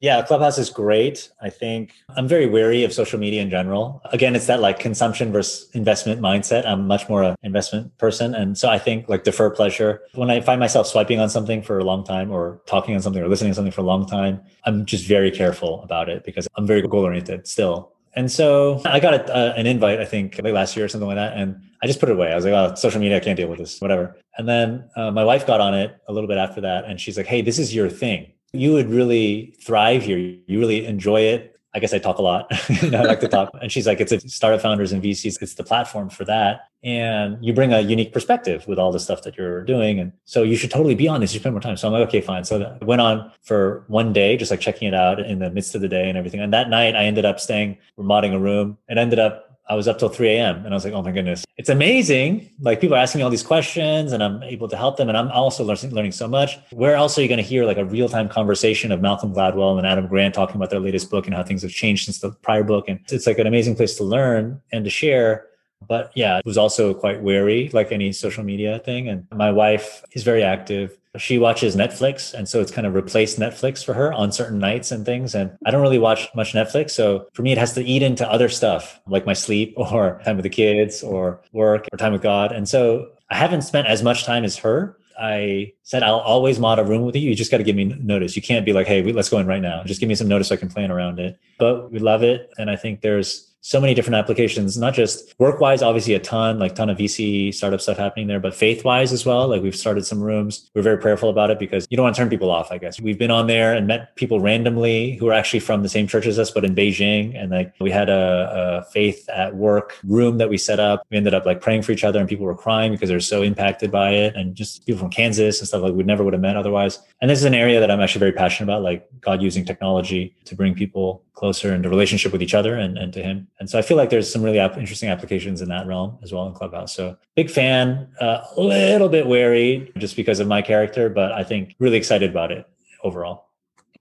Yeah, Clubhouse is great. I think I'm very wary of social media in general. Again, it's that like consumption versus investment mindset. I'm much more an investment person. And so I think like defer pleasure. When I find myself swiping on something for a long time or talking on something or listening to something for a long time, I'm just very careful about it because I'm very goal oriented still. And so I got a, an invite, I think, like last year or something like that. And I just put it away. I was like, oh, social media, I can't deal with this, whatever. And then uh, my wife got on it a little bit after that. And she's like, hey, this is your thing. You would really thrive here. You really enjoy it. I guess I talk a lot. *laughs* I like to talk. And she's like, it's a startup founders and VCs. It's the platform for that. And you bring a unique perspective with all the stuff that you're doing. And so you should totally be on this. You spend more time. So I'm like, okay, fine. So I went on for one day, just like checking it out in the midst of the day and everything. And that night I ended up staying, remodeling a room. and ended up I was up till 3 a.m. and I was like, oh my goodness, it's amazing. Like people are asking me all these questions and I'm able to help them. And I'm also learning, learning so much. Where else are you going to hear like a real time conversation of Malcolm Gladwell and Adam Grant talking about their latest book and how things have changed since the prior book? And it's like an amazing place to learn and to share. But yeah, it was also quite wary, like any social media thing. And my wife is very active she watches Netflix. And so it's kind of replaced Netflix for her on certain nights and things. And I don't really watch much Netflix. So for me, it has to eat into other stuff like my sleep *laughs* or time with the kids or work or time with God. And so I haven't spent as much time as her. I said, I'll always mod a room with you. You just got to give me notice. You can't be like, hey, let's go in right now. Just give me some notice so I can plan around it. But we love it. And I think there's so many different applications, not just work wise, obviously a ton, like ton of VC startup stuff happening there, but faith wise as well. Like we've started some rooms. We're very prayerful about it because you don't want to turn people off, I guess. We've been on there and met people randomly who are actually from the same church as us, but in Beijing. And like we had a, a faith at work room that we set up. We ended up like praying for each other and people were crying because they're so impacted by it. And just people from Kansas and stuff like we never would have met otherwise. And this is an area that I'm actually very passionate about, like God using technology to bring people closer into relationship with each other and, and to him. And so I feel like there's some really ap- interesting applications in that realm as well in Clubhouse. So big fan, uh, a little bit wary just because of my character, but I think really excited about it overall.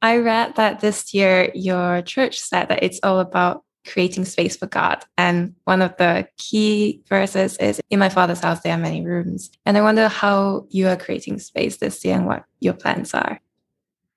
I read that this year your church said that it's all about creating space for God. And one of the key verses is In my father's house, there are many rooms. And I wonder how you are creating space this year and what your plans are.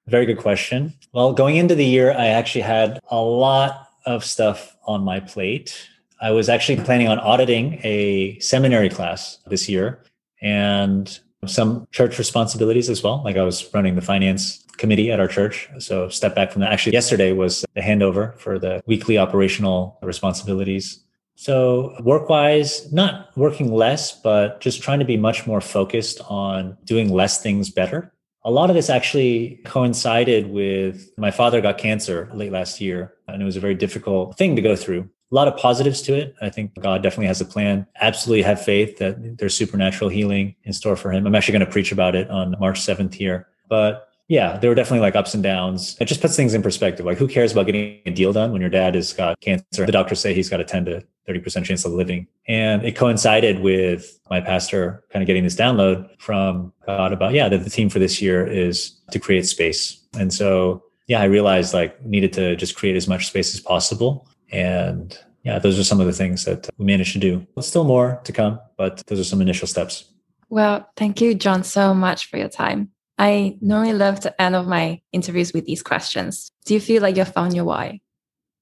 Very good question. Well, going into the year, I actually had a lot of stuff on my plate. I was actually planning on auditing a seminary class this year and some church responsibilities as well. Like I was running the finance committee at our church. So step back from that. Actually, yesterday was the handover for the weekly operational responsibilities. So work wise, not working less, but just trying to be much more focused on doing less things better a lot of this actually coincided with my father got cancer late last year, and it was a very difficult thing to go through. A lot of positives to it. I think God definitely has a plan. Absolutely have faith that there's supernatural healing in store for him. I'm actually going to preach about it on March 7th here. But yeah, there were definitely like ups and downs. It just puts things in perspective. Like, who cares about getting a deal done when your dad has got cancer? The doctors say he's got a 10 to 30% chance of living. And it coincided with my pastor kind of getting this download from God about, yeah, that the theme for this year is to create space. And so, yeah, I realized like needed to just create as much space as possible. And yeah, those are some of the things that we managed to do. But still more to come, but those are some initial steps. Well, thank you, John, so much for your time. I normally love to end of my interviews with these questions. Do you feel like you've found your why?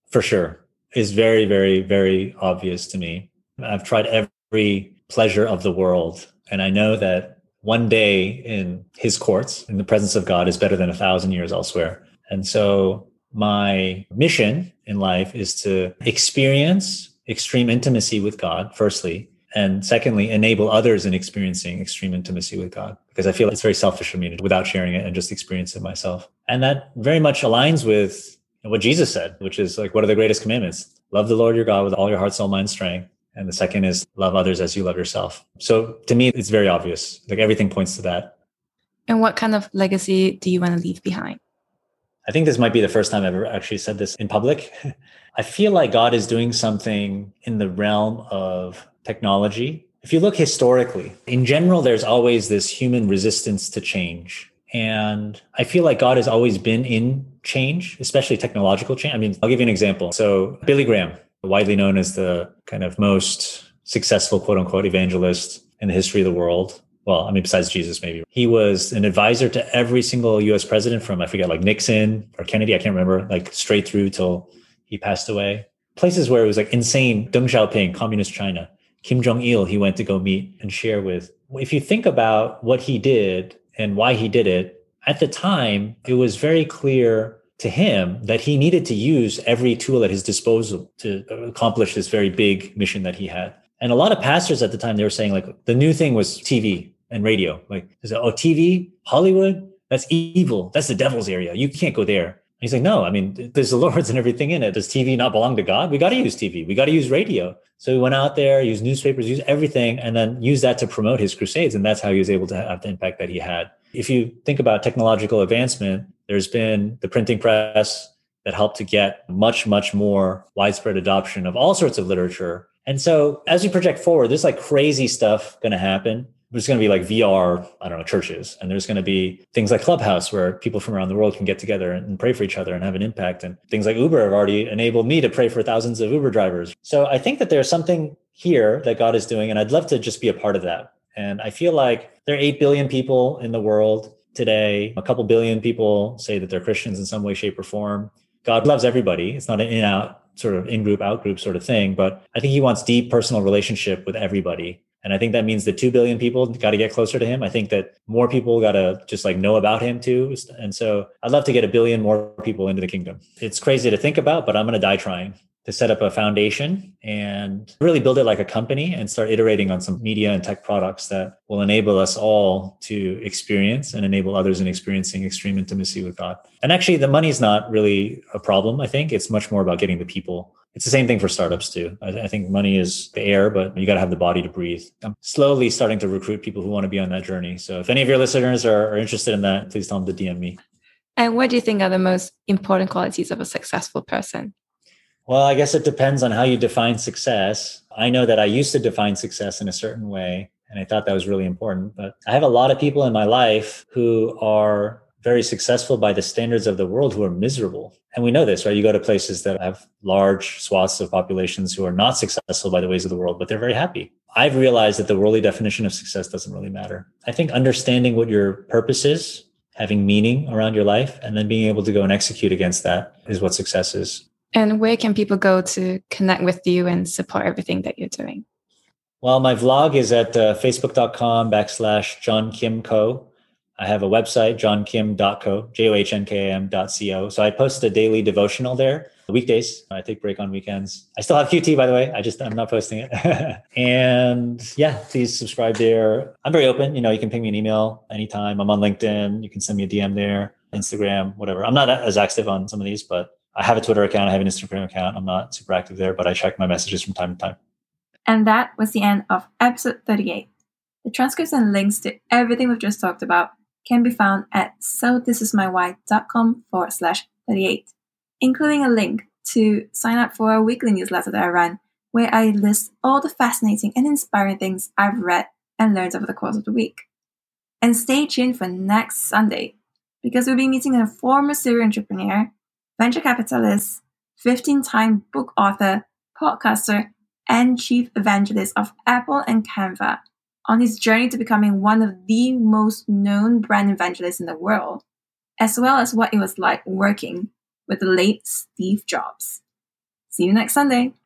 For sure. It's very, very, very obvious to me. I've tried every pleasure of the world. And I know that one day in his courts, in the presence of God, is better than a thousand years elsewhere. And so my mission in life is to experience extreme intimacy with God, firstly, and secondly, enable others in experiencing extreme intimacy with God, because I feel it's very selfish for me to, without sharing it and just experience it myself. And that very much aligns with what Jesus said, which is like, what are the greatest commandments? Love the Lord your God with all your heart, soul, mind, strength. And the second is love others as you love yourself. So to me, it's very obvious. Like everything points to that. And what kind of legacy do you want to leave behind? I think this might be the first time I've ever actually said this in public. *laughs* I feel like God is doing something in the realm of technology. If you look historically, in general, there's always this human resistance to change. And I feel like God has always been in change, especially technological change. I mean, I'll give you an example. So, Billy Graham, widely known as the kind of most successful quote unquote evangelist in the history of the world. Well, I mean, besides Jesus, maybe. He was an advisor to every single US president from, I forget, like Nixon or Kennedy, I can't remember, like straight through till he passed away. Places where it was like insane, Deng Xiaoping, communist China. Kim Jong il, he went to go meet and share with. If you think about what he did and why he did it, at the time, it was very clear to him that he needed to use every tool at his disposal to accomplish this very big mission that he had. And a lot of pastors at the time, they were saying, like, the new thing was TV and radio. Like, oh, TV, Hollywood, that's evil. That's the devil's area. You can't go there. He's like, no, I mean, there's the *laughs* Lord's and everything in it. Does TV not belong to God? We got to use TV. We got to use radio. So he went out there, used newspapers, used everything, and then used that to promote his crusades. And that's how he was able to have the impact that he had. If you think about technological advancement, there's been the printing press that helped to get much, much more widespread adoption of all sorts of literature And so as we project forward, there's like crazy stuff going to happen. There's going to be like VR, I don't know, churches. And there's going to be things like Clubhouse where people from around the world can get together and pray for each other and have an impact. And things like Uber have already enabled me to pray for thousands of Uber drivers. So I think that there's something here that God is doing. And I'd love to just be a part of that. And I feel like there are 8 billion people in the world today. A couple billion people say that they're Christians in some way, shape, or form. God loves everybody. It's not an in out sort of in group, out group sort of thing. But I think he wants deep personal relationship with everybody. And I think that means that 2 billion people got to get closer to him. I think that more people got to just like know about him too. And so I'd love to get a billion more people into the kingdom. It's crazy to think about, but I'm going to die trying to set up a foundation and really build it like a company and start iterating on some media and tech products that will enable us all to experience and enable others in experiencing extreme intimacy with God. And actually, the money's not really a problem, I think. It's much more about getting the people. It's the same thing for startups too. I, I think money is the air, but you got to have the body to breathe. I'm slowly starting to recruit people who want to be on that journey. So if any of your listeners are, are interested in that, please tell them to DM me. And what do you think are the most important qualities of a successful person? Well, I guess it depends on how you define success. I know that I used to define success in a certain way, and I thought that was really important. But I have a lot of people in my life who are very successful by the standards of the world who are miserable. And we know this, right? You go to places that have large swaths of populations who are not successful by the ways of the world, but they're very happy. I've realized that the worldly definition of success doesn't really matter. I think understanding what your purpose is, having meaning around your life, and then being able to go and execute against that is what success is. And where can people go to connect with you and support everything that you're doing? Well, my vlog is at uh, facebook.com backslash John Kim Co. I have a website, johnkim.co, J O H N K M dot C O. So I post a daily devotional there. Weekdays, I take break on weekends. I still have QT, by the way. I just, I'm not posting it. *laughs* and yeah, please subscribe there. I'm very open. You know, you can ping me an email anytime. I'm on LinkedIn. You can send me a DM there, Instagram, whatever. I'm not as active on some of these, but I have a Twitter account. I have an Instagram account. I'm not super active there, but I check my messages from time to time. And that was the end of episode 38. The transcripts and links to everything we've just talked about can be found at so this is my why.com forward slash 38, including a link to sign up for a weekly newsletter that I run, where I list all the fascinating and inspiring things I've read and learned over the course of the week. And stay tuned for next Sunday, because we'll be meeting a former serial entrepreneur venture capitalist, 15 time book author, podcaster, and chief evangelist of Apple and Canva on his journey to becoming one of the most known brand evangelists in the world, as well as what it was like working with the late Steve Jobs. See you next Sunday.